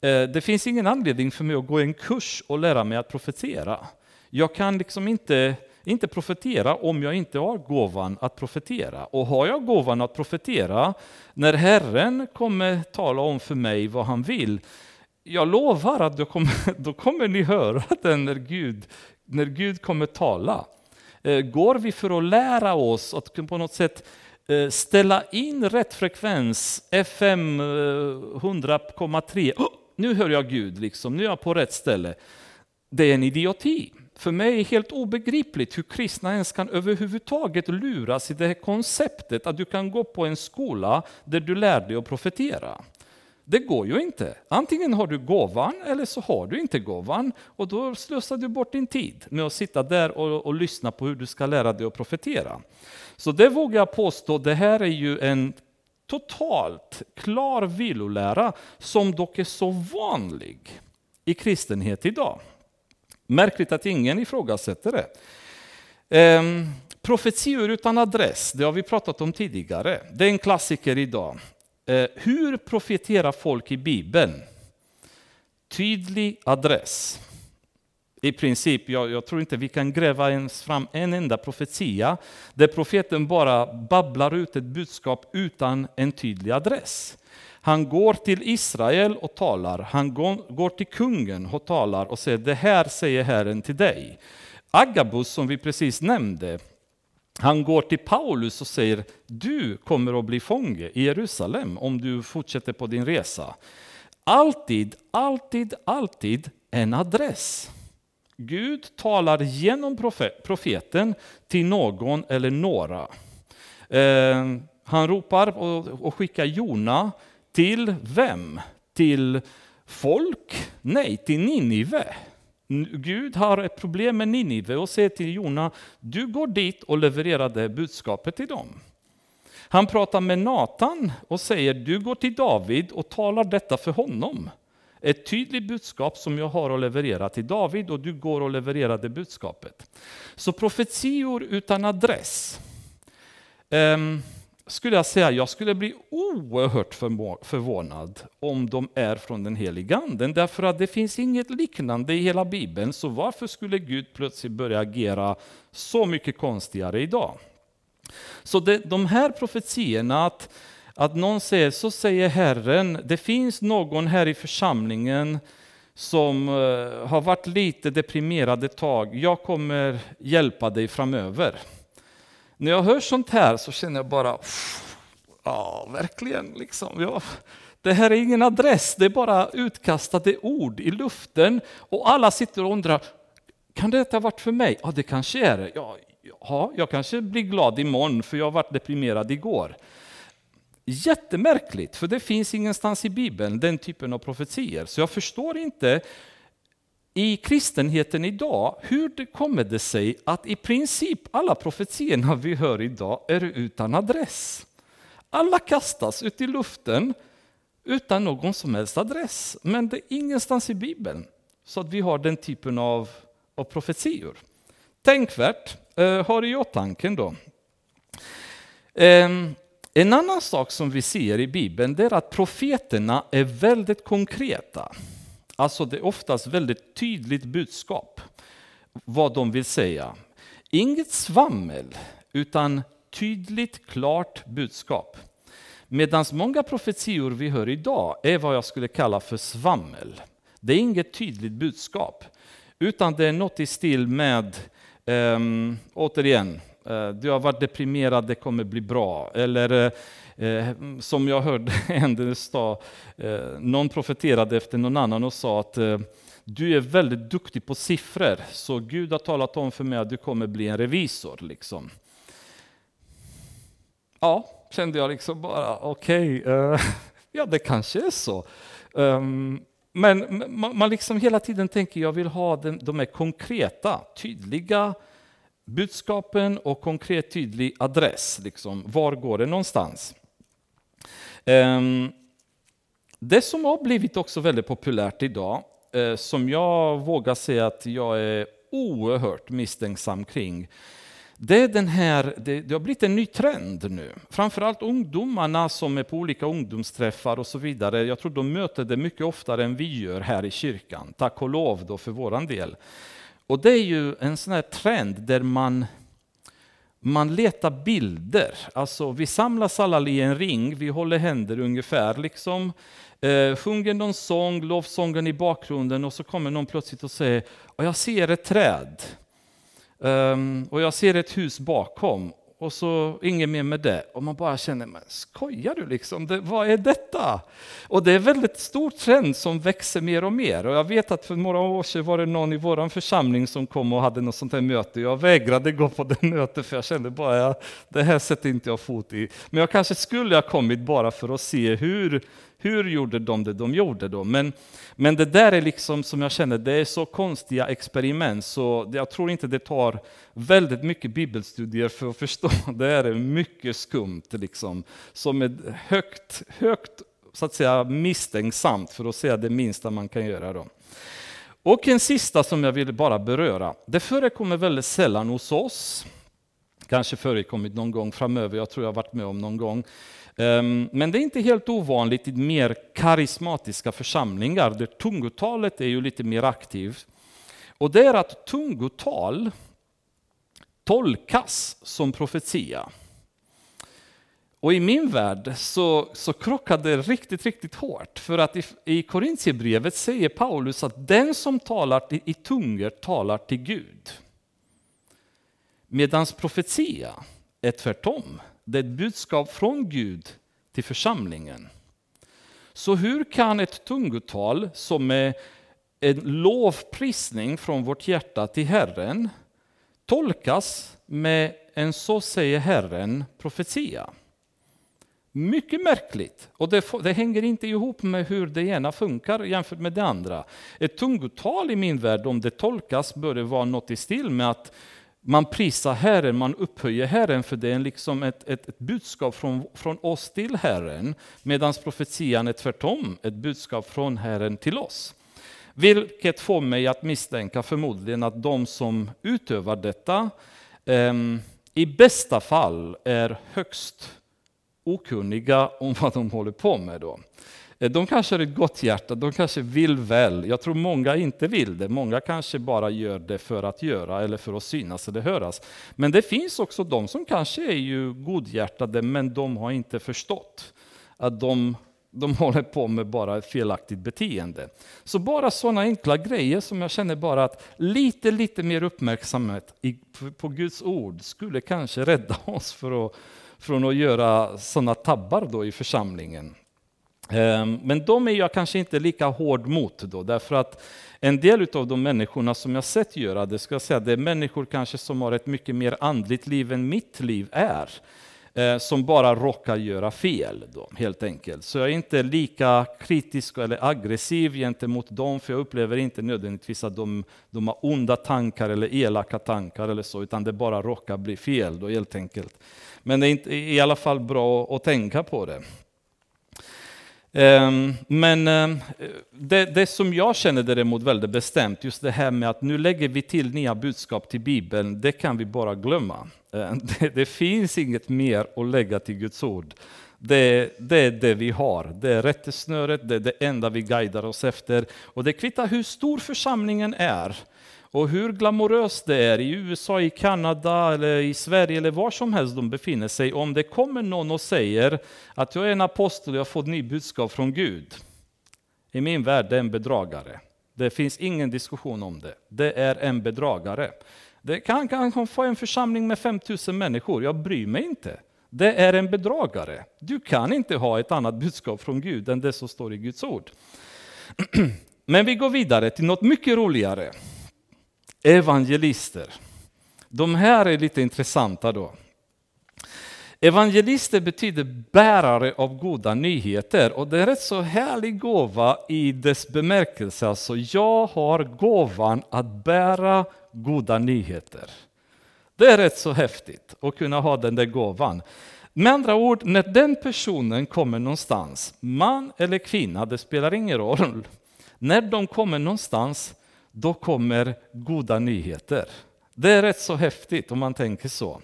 Eh, det finns ingen anledning för mig att gå en kurs och lära mig att profetera. Jag kan liksom inte, inte profetera om jag inte har gåvan att profetera. Och har jag gåvan att profetera, när Herren kommer tala om för mig vad han vill, jag lovar att då kommer, [laughs] då kommer ni höra den när Gud, när Gud kommer tala. Eh, går vi för att lära oss att på något sätt eh, ställa in rätt frekvens, FM 100,3, oh, nu hör jag Gud, liksom, nu är jag på rätt ställe. det är en idioti. För mig är det helt obegripligt hur kristna ens kan överhuvudtaget luras i det här konceptet att du kan gå på en skola där du lär dig att profetera. Det går ju inte. Antingen har du gåvan eller så har du inte gåvan och då slösar du bort din tid med att sitta där och, och lyssna på hur du ska lära dig att profetera. Så det vågar jag påstå, det här är ju en totalt klar vilolära som dock är så vanlig i kristenhet idag. Märkligt att ingen ifrågasätter det. Ehm, profetior utan adress, det har vi pratat om tidigare. Det är en klassiker idag. Eh, hur profeterar folk i Bibeln? Tydlig adress. I princip, jag, jag, tror inte vi kan gräva ens fram en enda profetia där profeten bara babblar ut ett budskap utan en tydlig adress. Han går till Israel och talar, han går till kungen och talar och säger det här säger Herren till dig. Agabus som vi precis nämnde, han går till Paulus och säger du kommer att bli fånge i Jerusalem om du fortsätter på din resa. Alltid, alltid, alltid en adress. Gud talar genom profeten till någon eller några. Eh, han ropar och skickar Jona till vem? Till folk? Nej, till Ninive. Gud har ett problem med Ninive och säger till Jona, du går dit och levererar det budskapet till dem. Han pratar med Natan och säger, du går till David och talar detta för honom. Ett tydligt budskap som jag har att leverera till David och du går och levererar det budskapet. Så profetior utan adress. Um, skulle jag säga, jag skulle bli oerhört förvånad om de är från den heliga anden, därför att det finns inget liknande i hela Bibeln, så varför skulle Gud plötsligt börja agera så mycket konstigare idag? Så det, de här profetierna, att, att någon säger, så säger Herren, det finns någon här i församlingen som eh, har varit lite deprimerad ett tag, jag kommer hjälpa dig framöver. När jag hör sånt här så känner jag bara, ja verkligen, liksom, ja, det här är ingen adress, det är bara utkastade ord i luften och alla sitter och undrar, kan detta ha varit för mig? Ja, det kanske är det. Ja, ja, jag kanske blir glad imorgon för jag varit deprimerad igår. Jättemärkligt, för det finns ingenstans i Bibeln den typen av profetier. Så jag förstår inte i kristenheten idag, hur det kommer det sig att i princip alla profetierna vi hör idag är utan adress? Alla kastas ut i luften utan någon som helst adress, men det är ingenstans i Bibeln så att vi har den typen av, av profetior. Tänkvärt, eh, har i åtanke då. Eh, en annan sak som vi ser i Bibeln är att profeterna är väldigt konkreta. Alltså det är oftast väldigt tydligt budskap vad de vill säga. Inget svammel, utan tydligt, klart budskap. Medan många profetior vi hör idag är vad jag skulle kalla för svammel. Det är inget tydligt budskap, utan det är något i stil med, um, återigen, uh, du har varit deprimerad, det kommer bli bra. Eller uh, Eh, som jag hörde [laughs] en sa, eh, någon profeterade efter någon annan och sa att eh, du är väldigt duktig på siffror, så Gud har talat om för mig att du kommer bli en revisor. Liksom. Ja, kände jag liksom bara, okej, okay, eh, [laughs] ja det kanske är så. Um, men man, man, liksom hela tiden tänker, jag vill ha den, de här konkreta, tydliga budskapen och konkret tydlig adress. Liksom. Var går det någonstans? Ehm, det som har blivit också väldigt populärt idag, eh, som jag vågar säga att jag är oerhört misstänksam kring, det, är den här, det, det, har blivit en ny trend nu. Framförallt ungdomarna som är på olika ungdomsträffar och så vidare. Jag tror de möter det mycket oftare än vi gör här i kyrkan. Tack och lov då för våran del. Och det är ju en sån här trend där man man letar bilder. Alltså, vi samlas alla i en ring, vi håller händer ungefär. Liksom. Eh, sjunger någon sång, lovsången i bakgrunden och så kommer någon plötsligt och säger och jag ser ett träd. Um, och jag ser ett hus bakom och så inget mer med det. Och man bara känner, men skojar du liksom? Det, vad är detta? Och det är en väldigt stor trend som växer mer och mer. Och jag vet att för några år sedan var det någon i vår församling som kom och hade något sånt här möte. Jag vägrade gå på det [laughs] mötet för jag kände bara, ja, det här sätter inte jag fot i. Men jag kanske skulle ha kommit bara för att se hur hur gjorde de det de gjorde då? Men, men det där är liksom som jag känner, det är så konstiga experiment så jag tror inte det tar väldigt mycket bibelstudier för att [laughs] förstå. Det är mycket skumt liksom, som är högt, högt så att säga misstänksamt för att säga det minsta man kan göra. Då. Och en sista som jag vill bara beröra. Det förekommer väldigt sällan hos oss. Kanske förekommit någon gång framöver, jag tror jag varit med om någon gång. Ehm, men det är inte helt ovanligt i mer karismatiska församlingar där tungotalet är ju lite mer aktivt. Och det är att tungotal tolkas som profetia. Och i min värld så, så krockar det riktigt, riktigt hårt. För att i, i Korintierbrevet säger Paulus att den som talar i, i tungor talar till Gud. Medan profetia är tvärtom. Det är ett budskap från Gud till församlingen. Så hur kan ett tungotal som är en lovprisning från vårt hjärta till Herren tolkas med en så säger Herren profetia? Mycket märkligt. Och det, det, hänger inte ihop med hur det ena funkar jämfört med det andra. Ett tungotal i min värld, om det tolkas, bör det vara något i stil med att man prisar Herren, man upphöjer Herren, för det är liksom ett, ett, ett budskap från, från oss till Herren, medan profetian är tvärtom, ett budskap från Herren till oss. Vilket får mig att misstänka förmodligen att de som utövar detta eh, i bästa fall är högst okunniga om vad de håller på med. Då. Eh, de kanske har ett gott hjärta, de kanske vill väl. Jag tror många inte vill det. Många kanske bara gör det för att göra eller för att synas eller höras. Men det finns också de som kanske är ju godhjärtade, men de har inte förstått att de, de håller på med bara ett felaktigt beteende. Så bara sådana enkla grejer som jag känner bara att lite, lite mer uppmärksamhet på Guds ord skulle kanske rädda oss för att, från att göra sådana tabbar då i församlingen. Ehm, men de är jag kanske inte lika hård mot då, därför att en del av de människorna som jag sett göra det, ska jag säga, det är människor kanske som har ett mycket mer andligt liv än mitt liv är. Eh, som bara råkar göra fel, då, helt enkelt. Så jag är inte lika kritisk eller aggressiv gentemot dem, för jag upplever inte nödvändigtvis att de, de har onda tankar eller elaka tankar eller så, utan det bara råkar bli fel, då, helt enkelt. Men det är inte, i alla fall bra att tänka på det. Ehm, men ehm, det, det, som jag känner däremot väldigt bestämt, just det här med att nu lägger vi till nya budskap till Bibeln, det kan vi bara glömma. Ehm, [laughs] det, det finns inget mer att lägga till Guds ord. Det, det, är det vi har, det är rättesnöret, det är det enda vi guidar oss efter. Och det kvittar hur stor församlingen är. Och hur glamoröst det är i USA, i Kanada, eller i Sverige eller var som helst de befinner sig. Om det kommer någon och säger att jag är en apostel och jag har fått ny budskap från Gud. I min värld det är en bedragare. Det finns ingen diskussion om det. Det är en bedragare. Det kan kanske få en församling med 5000 människor, jag bryr mig inte. Det är en bedragare. Du kan inte ha ett annat budskap från Gud än det som står i Guds ord. [clears throat] Men vi går vidare till något mycket roligare evangelister. De här är lite intressanta då. Evangelister betyder bärare av goda nyheter och det är rätt så härlig gåva i dess bemärkelse. Alltså, jag har gåvan att bära goda nyheter. Det är rätt så häftigt att kunna ha den där gåvan. Med andra ord, när den personen kommer någonstans, man eller kvinna, det spelar ingen roll. När de kommer någonstans då kommer goda nyheter. Det är rätt så häftigt om man tänker så.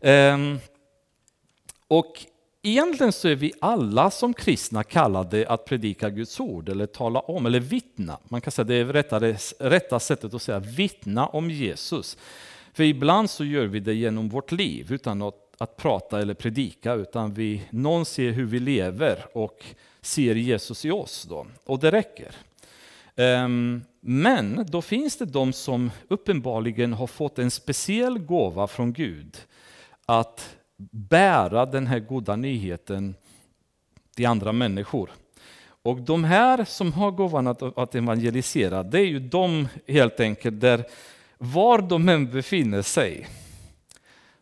Ehm, och egentligen så är vi alla som kristna kallade att predika Guds ord eller tala om eller vittna. Man kan säga det är rättare, rätta sättet att säga vittna om Jesus. För ibland så gör vi det genom vårt liv utan att, att prata eller predika utan vi, någon ser hur vi lever och ser Jesus i oss då. Och det räcker. Ehm, men då finns det de som uppenbarligen har fått en speciell gåva från Gud att bära den här goda nyheten till andra människor. Och de här som har gåvan att, att evangelisera, det är ju de helt enkelt där var de än befinner sig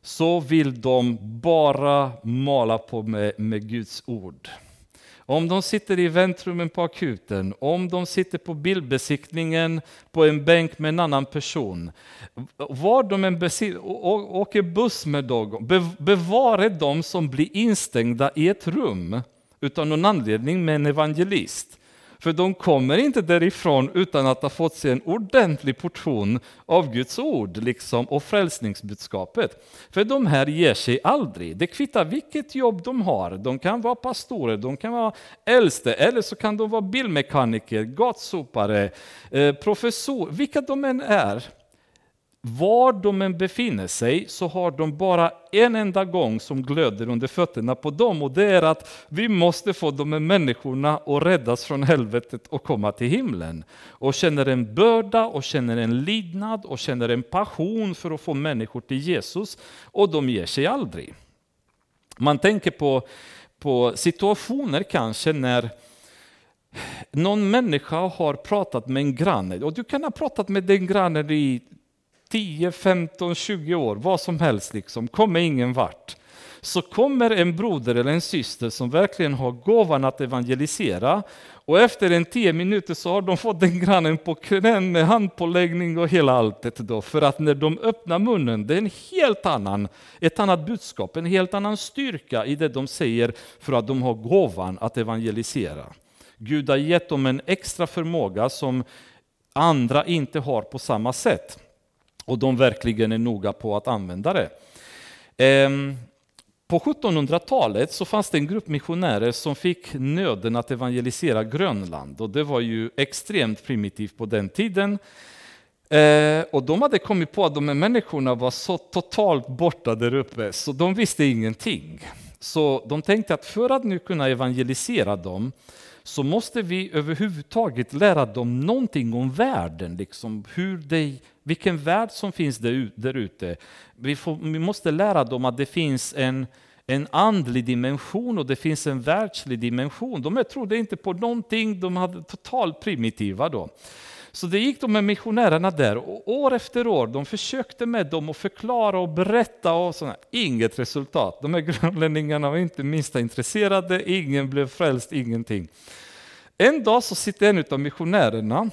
så vill de bara mala på med, med Guds ord. Om de sitter i väntrummen på akuten, om de sitter på bildbesiktningen på en bänk med en annan person, var de än åker buss med dem, bevara de som blir instängda i ett rum utan någon anledning med en evangelist. För de kommer inte därifrån utan att ha fått sig en ordentlig portion av Guds ord liksom, och frälsningsbudskapet. För de här ger sig aldrig. Det kvittar vilket jobb de har. De kan vara pastorer, de kan vara äldste, eller så kan de vara bilmekaniker, gatsopare, eh, professor, vilka de än är. Var de än befinner sig så har de bara en enda gång som glöder under fötterna på dem och det är att vi måste få de här människorna att räddas från helvetet och komma till himlen. Och känner en börda och känner en lidnad och känner en passion för att få människor till Jesus och de ger sig aldrig. Man tänker på, på situationer kanske när någon människa har pratat med en granne och du kan ha pratat med den grannen i 10, 15, 20 år, vad som helst, liksom, kommer ingen vart. Så kommer en broder eller en syster som verkligen har gåvan att evangelisera och efter en tio minuter så har de fått den grannen på knän med handpåläggning och hela alltet. Då, för att när de öppnar munnen, det är en helt annan, ett annat budskap, en helt annan styrka i det de säger för att de har gåvan att evangelisera. Gud har gett dem en extra förmåga som andra inte har på samma sätt och de verkligen är noga på att använda det. Ehm, på 1700-talet så fanns det en grupp missionärer som fick nöden att evangelisera Grönland och det var ju extremt primitivt på den tiden. Ehm, och de hade kommit på att de här människorna var så totalt borta där uppe så de visste ingenting. Så de tänkte att för att nu kunna evangelisera dem så måste vi överhuvudtaget lära dem någonting om världen, liksom hur det, vilken värld som finns där ute. Vi, vi måste lära dem att det finns en, en andlig dimension och det finns en världslig dimension. De trodde inte på någonting, de hade totalt primitiva då. Så det gick de med missionärerna där och år efter år, de försökte med dem att förklara och berätta och sådär. Inget resultat. De här grönlänningarna var inte minsta intresserade, ingen blev frälst, ingenting. En dag så sitter en av missionärerna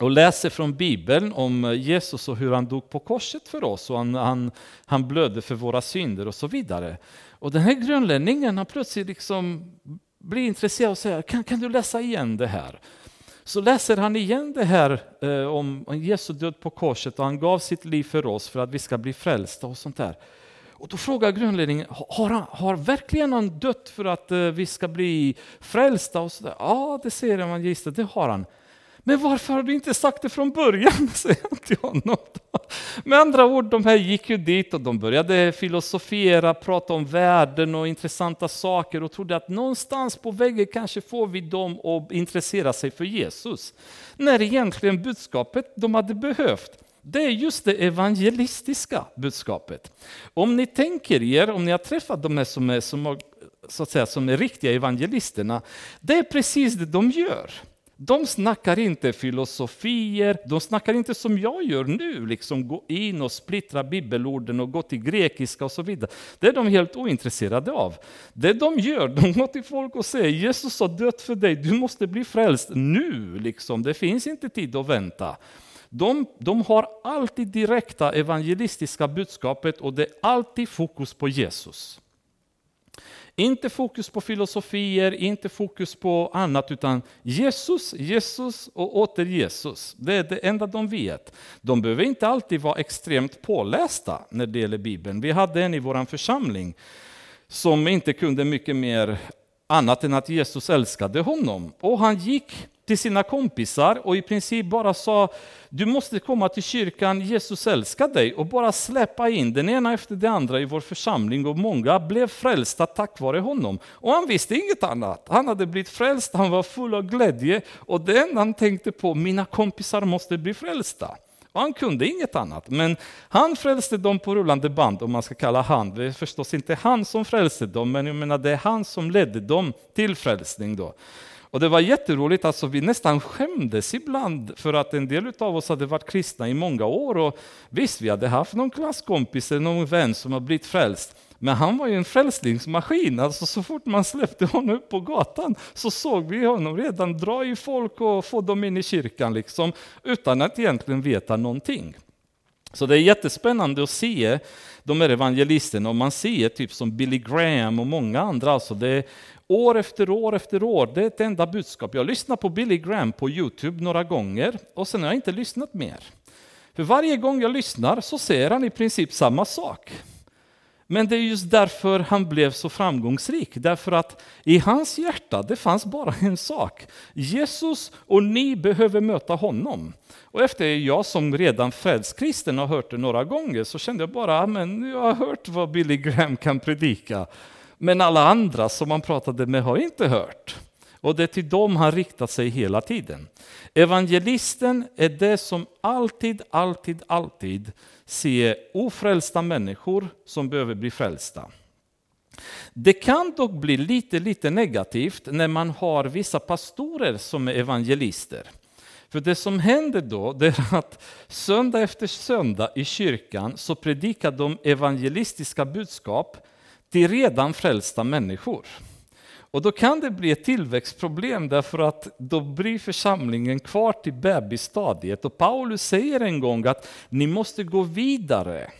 och läser från Bibeln om Jesus och hur han dog på korset för oss och han, han, han blödde för våra synder och så vidare. Och den här grönlänningen han plötsligt liksom blir intresserad och säger kan, kan du läsa igen det här? Så läser han igen det här eh, om Jesu död på korset och han gav sitt liv för oss för att vi ska bli frälsta och sånt där. Och då frågar grundledningen, har, han, har verkligen han dött för att eh, vi ska bli frälsta? Och så där. Ja, det säger evangelisten, det har han. Men varför har du inte sagt det från början? [laughs] säger han till honom. Med andra ord, de här gick ju dit och de började filosofera, prata om världen och intressanta saker och trodde att någonstans på vägen kanske får vi dem att intressera sig för Jesus. När egentligen budskapet de hade behövt det är just det evangelistiska budskapet. Om ni tänker er, om ni har träffat de här som är, som, så att säga, som är riktiga evangelisterna, det är precis det de gör. De snackar inte filosofier, de snackar inte som jag gör nu, liksom gå in och splittra bibelorden och gå till grekiska och så vidare. Det är de helt ointresserade av. Det de gör, de går till folk och säger Jesus har dött för dig, du måste bli frälst nu, liksom. det finns inte tid att vänta. De, de har alltid direkta evangelistiska budskapet och det är alltid fokus på Jesus. Inte fokus på filosofier, inte fokus på annat, utan Jesus, Jesus och åter Jesus. Det är det enda de vet. De behöver inte alltid vara extremt pålästa när det gäller Bibeln. Vi hade en i vår församling som inte kunde mycket mer annat än att Jesus älskade honom. Och han gick till sina kompisar och i princip bara sa du måste komma till kyrkan, Jesus älskar dig och bara släppa in den ena efter den andra i vår församling och många blev frälsta tack vare honom. Och han visste inget annat. Han hade blivit frälst, han var full av glädje och det enda han tänkte på, mina kompisar måste bli frälsta. Och han kunde inget annat. Men han frälste dem på rullande band, om man ska kalla han. Det är förstås inte han som frälste dem, men jag menar det är han som ledde dem till frälsning. Då. Och det var jätteroligt, alltså vi nästan skämdes ibland för att en del av oss hade varit kristna i många år. Och visst, vi hade haft någon klasskompis eller någon vän som har blivit frälst. Men han var ju en frälsningsmaskin, alltså så fort man släppte honom upp på gatan så såg vi honom redan dra i folk och få dem in i kyrkan liksom, utan att egentligen veta någonting. Så det är jättespännande att se de här evangelisterna, och man ser typ som Billy Graham och många andra, alltså det år efter år efter år, det är ett enda budskap. Jag lyssnar på Billy Graham på Youtube några gånger och sen har jag inte lyssnat mer. För varje gång jag lyssnar så säger han i princip samma sak. Men det är just därför han blev så framgångsrik, därför att i hans hjärta det fanns bara en sak. Jesus och ni behöver möta honom. Och efter jag som redan fredskristen har hört det några gånger så kände jag bara, men jag har hört vad Billy Graham kan predika. Men alla andra som han pratade med har inte hört. Och det är till dem han riktat sig hela tiden. Evangelisten är det som alltid, alltid, alltid ser ofrälsta människor som behöver bli frälsta. Det kan dock bli lite, lite negativt när man har vissa pastorer som är evangelister. För det som händer då det är att söndag efter söndag i kyrkan så predikar de evangelistiska budskap till redan frälsta människor. Och då kan det bli ett tillväxtproblem därför att då blir församlingen kvar till bebisstadiet. Och Paulus säger en gång att ni måste gå vidare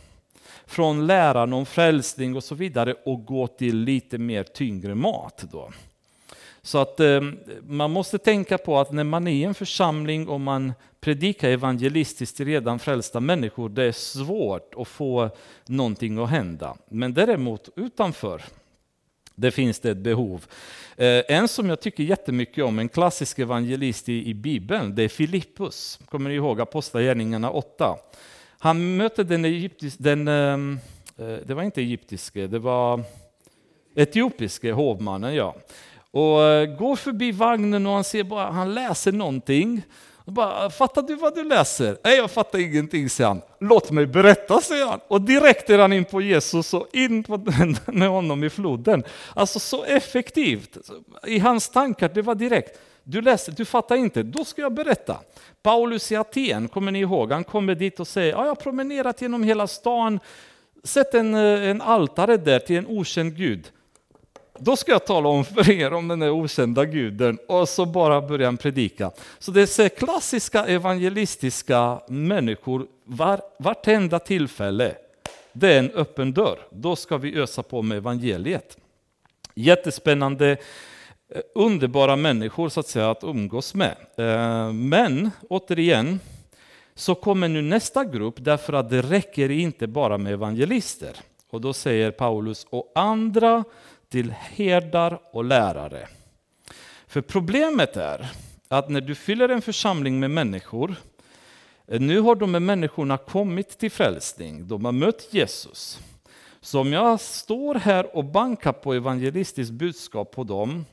från läran om frälsning och så vidare och gå till lite mer tyngre mat. Då. Så att eh, man måste tänka på att när man är i en församling och man predikar evangelistiskt till redan frälsta människor, det är svårt att få någonting att hända. Men däremot utanför, det finns det ett behov. Eh, en som jag tycker jättemycket om, en klassisk evangelist i, i Bibeln, det är Filippus. Kommer ni ihåg Apostlagärningarna 8? Han mötte den egyptiske, den, ehm, eh, det var inte egyptiske, det var etiopiske hovmannen, ja. Och eh, går förbi vagnen och han ser bara, han läser någonting. Och bara, ah, fattar du vad du läser? Nej, jag fattar ingenting, säger han. Låt mig berätta, säger han. Och direkt är han in på Jesus och in [laughs] med honom i floden. Alltså så effektivt. I hans tankar, det var direkt. Du läser, du fattar inte, då ska jag berätta. Paulus i Aten, kommer ni ihåg? Han kommer dit och säger, ja, jag har promenerat genom hela stan, sett en, eh, en altare där till en okänd gud. Då ska jag tala om för er om den där okända guden och så bara börjar han predika. Så det är klassiska evangelistiska människor var, vartenda tillfälle. Det är en öppen dörr. Då ska vi ösa på med evangeliet. Jättespännande, eh, underbara människor så att säga att umgås med. Eh, men återigen så kommer nu nästa grupp därför att det räcker inte bara med evangelister. Och då säger Paulus och andra till herdar och lärare. För problemet är att när du fyller en församling med människor, eh, nu har de här människorna kommit till frälsning, de har mött Jesus. Så om jag står här och bankar på evangelistiskt budskap på dem,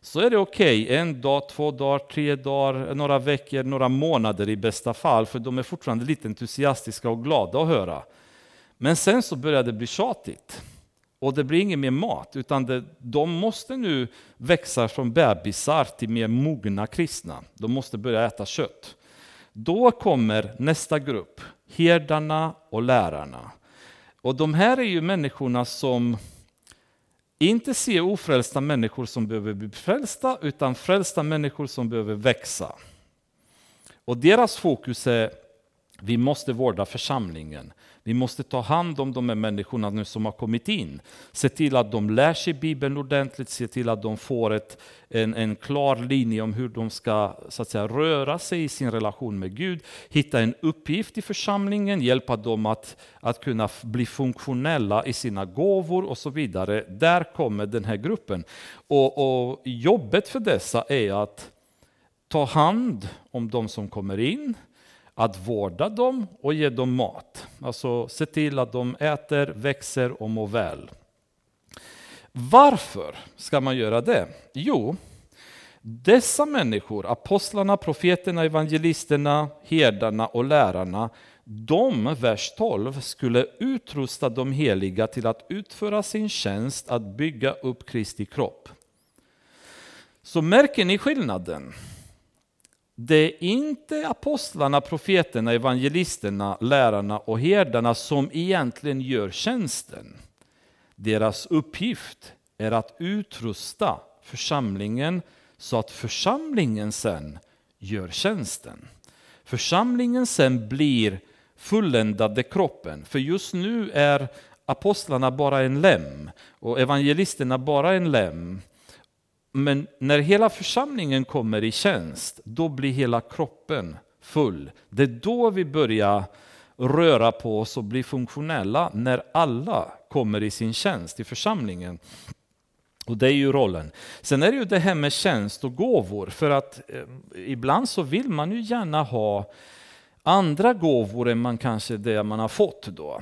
så är det okej okay. en dag, två dagar, tre dagar, några veckor, några månader i bästa fall, för de är fortfarande lite entusiastiska och glada att höra. Men sen så börjar det bli tjatigt. Och det blir ingen mer mat, utan det, de måste nu växa från bebisar till mer mogna kristna. De måste börja äta kött. Då kommer nästa grupp, herdarna och lärarna. Och de här är ju människorna som inte ser ofrälsta människor som behöver bli frälsta, utan frälsta människor som behöver växa. Och deras fokus är vi måste vårda församlingen. Vi måste ta hand om de här människorna nu som har kommit in. Se till att de lär sig Bibeln ordentligt, se till att de får ett, en, en klar linje om hur de ska så att säga, röra sig i sin relation med Gud. Hitta en uppgift i församlingen, hjälpa dem att, att kunna bli funktionella i sina gåvor och så vidare. Där kommer den här gruppen. Och, och jobbet för dessa är att ta hand om de som kommer in, att vårda dem och ge dem mat. Alltså se till att de äter, växer och mår väl. Varför ska man göra det? Jo, Dessa människor, apostlarna, profeterna, evangelisterna, herdarna och lärarna, de, vers 12, skulle utrusta de heliga till att utföra sin tjänst att bygga upp Kristi kropp. Så märker ni skillnaden? Det är inte apostlarna, profeterna, evangelisterna, lärarna och herdarna som egentligen gör tjänsten. Deras uppgift är att utrusta församlingen så att församlingen sen gör tjänsten. Församlingen sen blir fulländade kroppen. För just nu är apostlarna bara en lem och evangelisterna bara en lem. Men när hela församlingen kommer i tjänst, då blir hela kroppen full. Det är då vi börjar röra på oss och bli funktionella, när alla kommer i sin tjänst i församlingen. Och det är ju rollen. Sen är det ju det här med tjänst och gåvor, för att eh, ibland så vill man ju gärna ha andra gåvor än man kanske det man har fått då.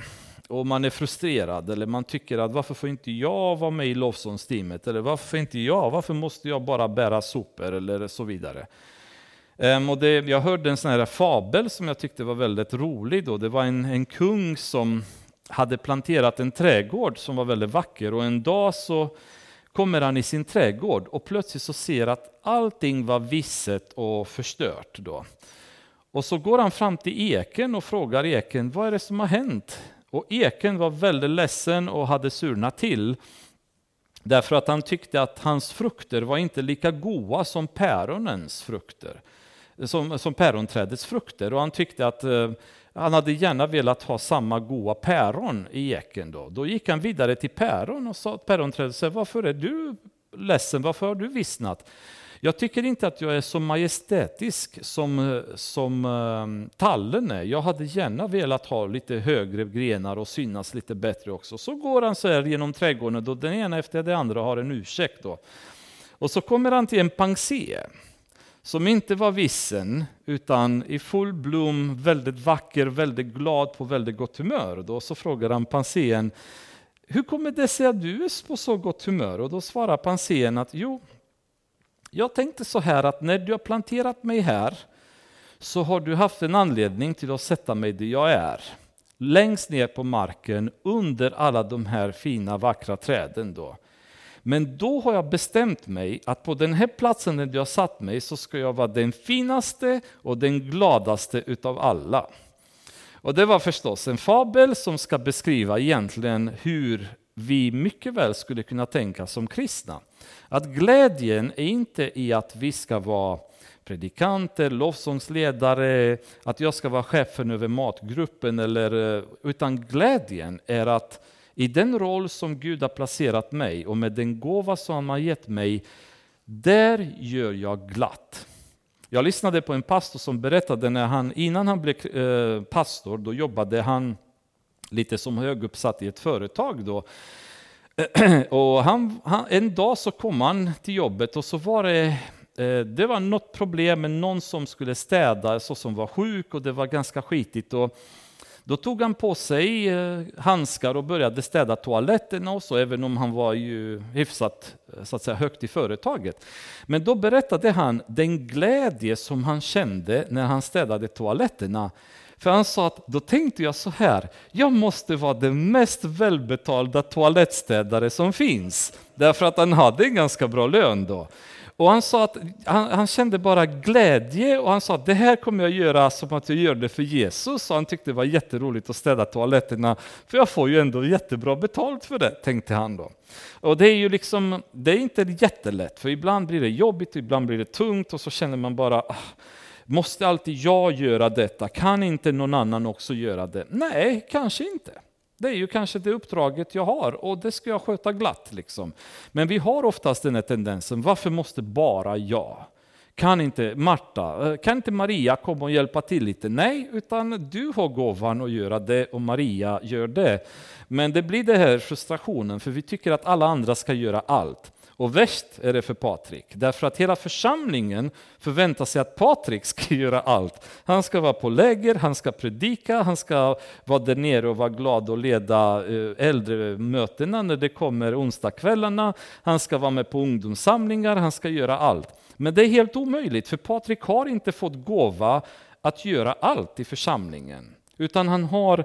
Och man är frustrerad eller man tycker att varför får inte jag vara med i lovsångsteamet? Eller varför får inte jag? Varför måste jag bara bära sopor? Eller så vidare. Um, och det, jag hörde en sån här fabel som jag tyckte var väldigt rolig. Då. Det var en, en kung som hade planterat en trädgård som var väldigt vacker och en dag så kommer han i sin trädgård och plötsligt så ser att allting var visset och förstört. Då. Och så går han fram till eken och frågar eken, vad är det som har hänt? Och eken var väldigt ledsen och hade surnat till. Därför att han tyckte att hans frukter var inte lika goda som päronens frukter. Som, som päronträdets frukter. Och han tyckte att eh, han hade gärna velat ha samma goda päron i eken. Då. då gick han vidare till päron och sa till päronträdet, varför är du ledsen? Varför har du vissnat? Jag tycker inte att jag är så majestätisk som, som ehm, tallen är. Jag hade gärna velat ha lite högre grenar och synas lite bättre också. Så går han så här genom trädgården, då den ena efter den andra har en ursäkt. Då. Och så kommer han till en pansé som inte var vissen, utan i full blom, väldigt vacker, väldigt glad, på väldigt gott humör. Då så frågar han pansén, hur kommer det sig att du är på så gott humör? Och då svarar pansén att jo, jag tänkte så här att när du har planterat mig här så har du haft en anledning till att sätta mig där jag är. Längst ner på marken under alla de här fina vackra träden. Då. Men då har jag bestämt mig att på den här platsen där du har satt mig så ska jag vara den finaste och den gladaste utav alla. Och det var förstås en fabel som ska beskriva egentligen hur vi mycket väl skulle kunna tänka som kristna. Att glädjen är inte i att vi ska vara predikanter, lovsångsledare, att jag ska vara chefen över matgruppen, eller, eh, utan glädjen är att i den roll som Gud har placerat mig och med den gåva som han har gett mig, där gör jag glatt. Jag lyssnade på en pastor som berättade när han, innan han blev eh, pastor, då jobbade han lite som höguppsatt i ett företag. Då. [clears throat] Och han, han, en dag så kom han till jobbet och så var det, eh, det var något problem med någon som skulle städa, så som var sjuk och det var ganska skitigt. Och då tog han på sig eh, handskar och började städa toaletterna och så, även om han var ju hyfsat eh, så att säga, högt i företaget. Men då berättade han den glädje som han kände när han städade toaletterna. För han sa att då tänkte jag så här, jag måste vara den mest välbetalda toalettstädare som finns. Därför att han hade en ganska bra lön då. Och han sa att han, han, kände bara glädje och han sa att det här kommer jag göra som att jag gör det för Jesus. Och han tyckte det var jätteroligt att städa toaletterna, för jag får ju ändå jättebra betalt för det, tänkte han då. Och det är ju liksom, det är inte jättelätt, för ibland blir det jobbigt, ibland blir det tungt och så känner man bara, ah, måste alltid jag göra detta? Kan inte någon annan också göra det? Nej, kanske inte. Det är ju kanske det uppdraget jag har och det ska jag sköta glatt. Liksom. Men vi har oftast den här tendensen, varför måste bara jag? Kan inte Marta, eh, kan inte Maria komma och hjälpa till lite? Nej, utan du har gåvan att göra det och Maria gör det. Men det blir den här frustrationen, för vi tycker att alla andra ska göra allt. Och värst är det för Patrik, därför att hela församlingen förväntar sig att Patrik ska [laughs] göra allt. Han ska vara på läger, han ska predika, han ska vara där nere och vara glad och leda eh, äldremötena när det kommer onsdagskvällarna. Han ska vara med på ungdomssamlingar, han ska göra allt. Men det är helt omöjligt, för Patrik har inte fått gåva att göra allt i församlingen, utan han har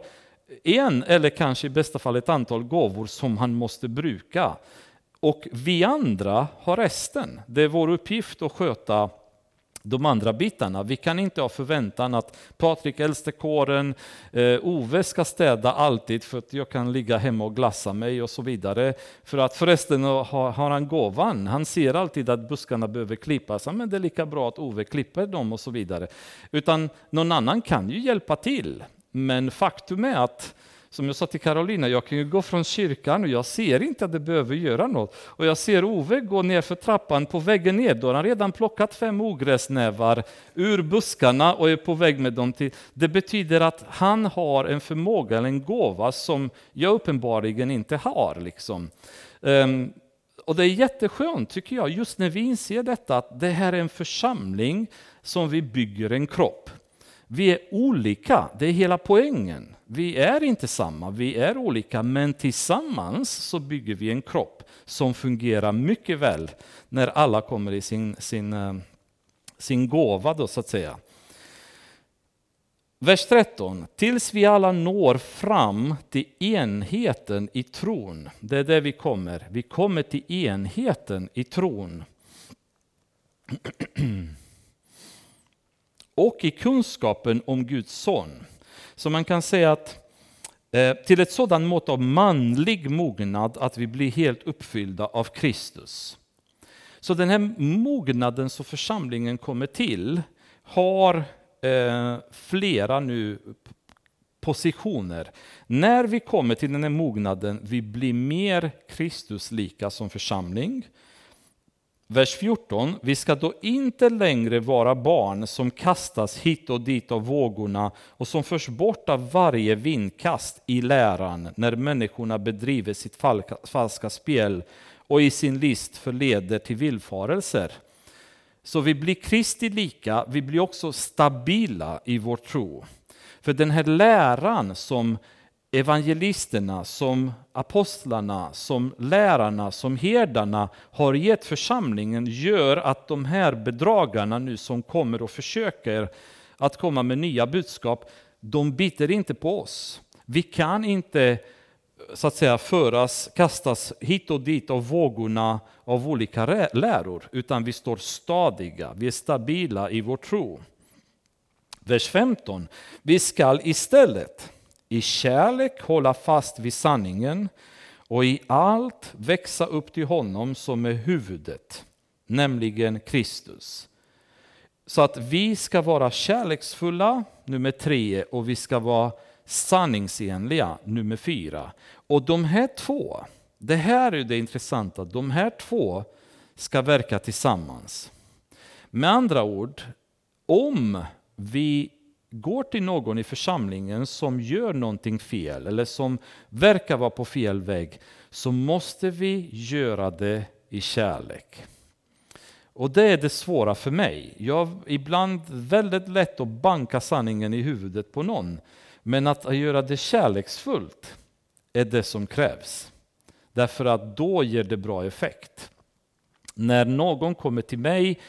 en eller kanske i bästa fall ett antal gåvor som han måste bruka. Och vi andra har resten. Det är vår uppgift att sköta de andra bitarna. Vi kan inte ha förväntan att Patrik äldstekåren, eh, Ove ska städa alltid för att jag kan ligga hemma och glassa mig och så vidare. För att förresten har, har han gåvan, han ser alltid att buskarna behöver klippas, men det är lika bra att Ove klipper dem och så vidare. Utan någon annan kan ju hjälpa till. Men faktum är att som jag sa till Carolina, jag kan ju gå från kyrkan och jag ser inte att det behöver göra något. Och jag ser Ove gå ner för trappan på vägen ner, då har han redan plockat fem ogräsnävar ur buskarna och är på väg med dem till... Det betyder att han har en förmåga, eller en gåva som jag uppenbarligen inte har. Liksom. Um, och det är jätteskönt tycker jag, just när vi inser detta, att det här är en församling som vi bygger en kropp. Vi är olika, det är hela poängen. Vi är inte samma, vi är olika, men tillsammans så bygger vi en kropp som fungerar mycket väl när alla kommer i sin, sin, eh, sin gåva, då, så att säga. Vers 13. Tills vi alla når fram till enheten i tron. Det är där vi kommer. Vi kommer till enheten i tron. [clears throat] och i kunskapen om Guds son. Så man kan säga att eh, till ett sådant mått av manlig mognad att vi blir helt uppfyllda av Kristus. Så den här mognaden som församlingen kommer till har eh, flera nu positioner. När vi kommer till den här mognaden, vi blir mer Kristuslika som församling. Vers 14. Vi ska då inte längre vara barn som kastas hit och dit av vågorna och som förs bort av varje vindkast i läran när människorna bedriver sitt falska spel och i sin list förleder till villfarelser. Så vi blir Kristi lika, vi blir också stabila i vår tro. För den här läran som evangelisterna, som apostlarna, som lärarna, som herdarna har gett församlingen gör att de här bedragarna nu som kommer och försöker att komma med nya budskap, de biter inte på oss. Vi kan inte så att säga föras, kastas hit och dit av vågorna av olika läror, utan vi står stadiga, vi är stabila i vår tro. Vers 15. Vi skall istället i kärlek hålla fast vid sanningen och i allt växa upp till honom som är huvudet, nämligen Kristus. Så att vi ska vara kärleksfulla, nummer tre, och vi ska vara sanningsenliga, nummer fyra. Och de här två, det här är det intressanta, de här två ska verka tillsammans. Med andra ord, om vi går till någon i församlingen som gör någonting fel eller som verkar vara på fel väg så måste vi göra det i kärlek. Och det är det svåra för mig. Jag har ibland väldigt lätt att banka sanningen i huvudet på någon. Men att göra det kärleksfullt är det som krävs. Därför att då ger det bra effekt. När någon kommer till mig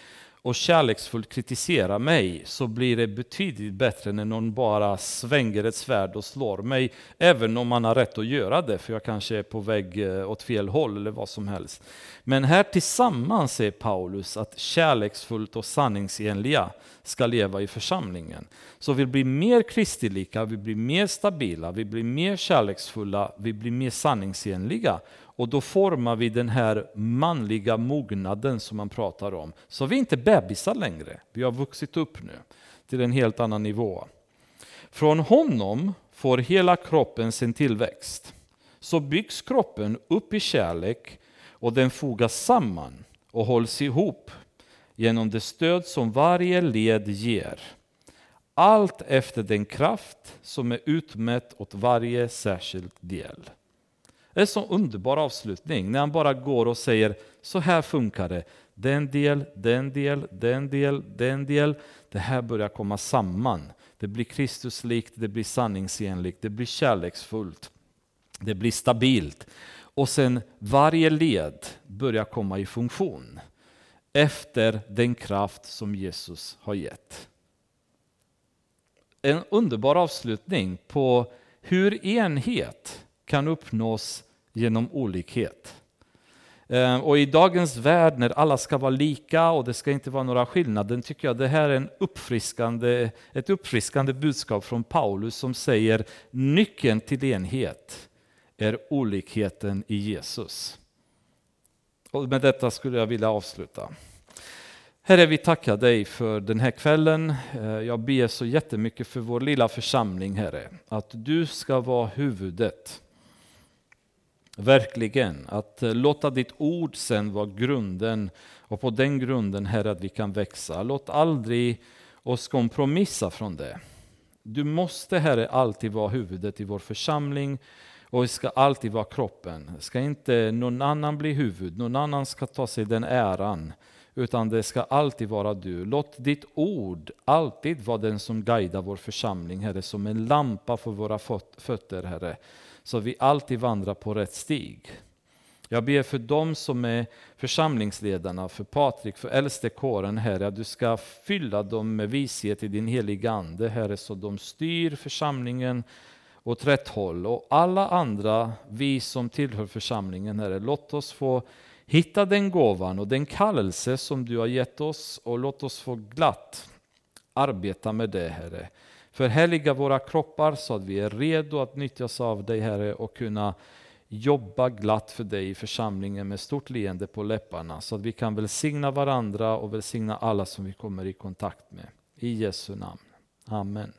och kärleksfullt kritiserar mig så blir det betydligt bättre när någon bara svänger ett svärd och slår mig. Även om man har rätt att göra det, för jag kanske är på väg eh, åt fel håll eller vad som helst. Men här tillsammans säger Paulus att kärleksfullt och sanningsenliga ska leva i församlingen. Så vi blir mer kristilika, vi blir mer stabila, vi blir mer kärleksfulla, vi blir mer sanningsenliga. Och då formar vi den här manliga mognaden som man pratar om. Så vi är inte bebisar längre, vi har vuxit upp nu till en helt annan nivå. Från honom får hela kroppen sin tillväxt. Så byggs kroppen upp i kärlek och den fogas samman och hålls ihop genom det stöd som varje led ger. Allt efter den kraft som är utmätt åt varje särskild del. Det är en så underbar avslutning när han bara går och säger så här funkar det. Den del, den del, den del, den del. Det här börjar komma samman. Det blir Kristuslikt, det blir sanningsenligt, det blir kärleksfullt. Det blir stabilt. Och sen varje led börjar komma i funktion efter den kraft som Jesus har gett. En underbar avslutning på hur enhet kan uppnås genom olikhet. Ehm, och i dagens värld när alla ska vara lika och det ska inte vara några skillnader, tycker jag det här är en uppfriskande, ett uppfriskande budskap från Paulus som säger nyckeln till enhet är olikheten i Jesus. Och med detta skulle jag vilja avsluta. Herre, vi tackar dig för den här kvällen. Ehm, jag ber så jättemycket för vår lilla församling, Herre, att du ska vara huvudet. Verkligen, att eh, låta ditt ord sen vara grunden och på den grunden, Herre, att vi kan växa. Låt aldrig oss kompromissa från det. Du måste, Herre, alltid vara huvudet i vår församling och vi ska alltid vara kroppen. Ska inte någon annan bli huvud, någon annan ska ta sig den äran utan det ska alltid vara du. Låt ditt ord alltid vara den som guidar vår församling, Herre, som en lampa för våra fötter, Herre, så vi alltid vandrar på rätt stig. Jag ber för dem som är församlingsledarna, för Patrik, för äldstekåren, Herre, att du ska fylla dem med vishet i din heliga Ande, Herre, så de styr församlingen åt rätt håll. Och alla andra, vi som tillhör församlingen, Herre, låt oss få Hitta den gåvan och den kallelse som du har gett oss och låt oss få glatt arbeta med det, Herre. Förhärliga våra kroppar så att vi är redo att nyttjas av dig, Herre, och kunna jobba glatt för dig i församlingen med stort leende på läpparna så att vi kan välsigna varandra och välsigna alla som vi kommer i kontakt med. I Jesu namn. Amen.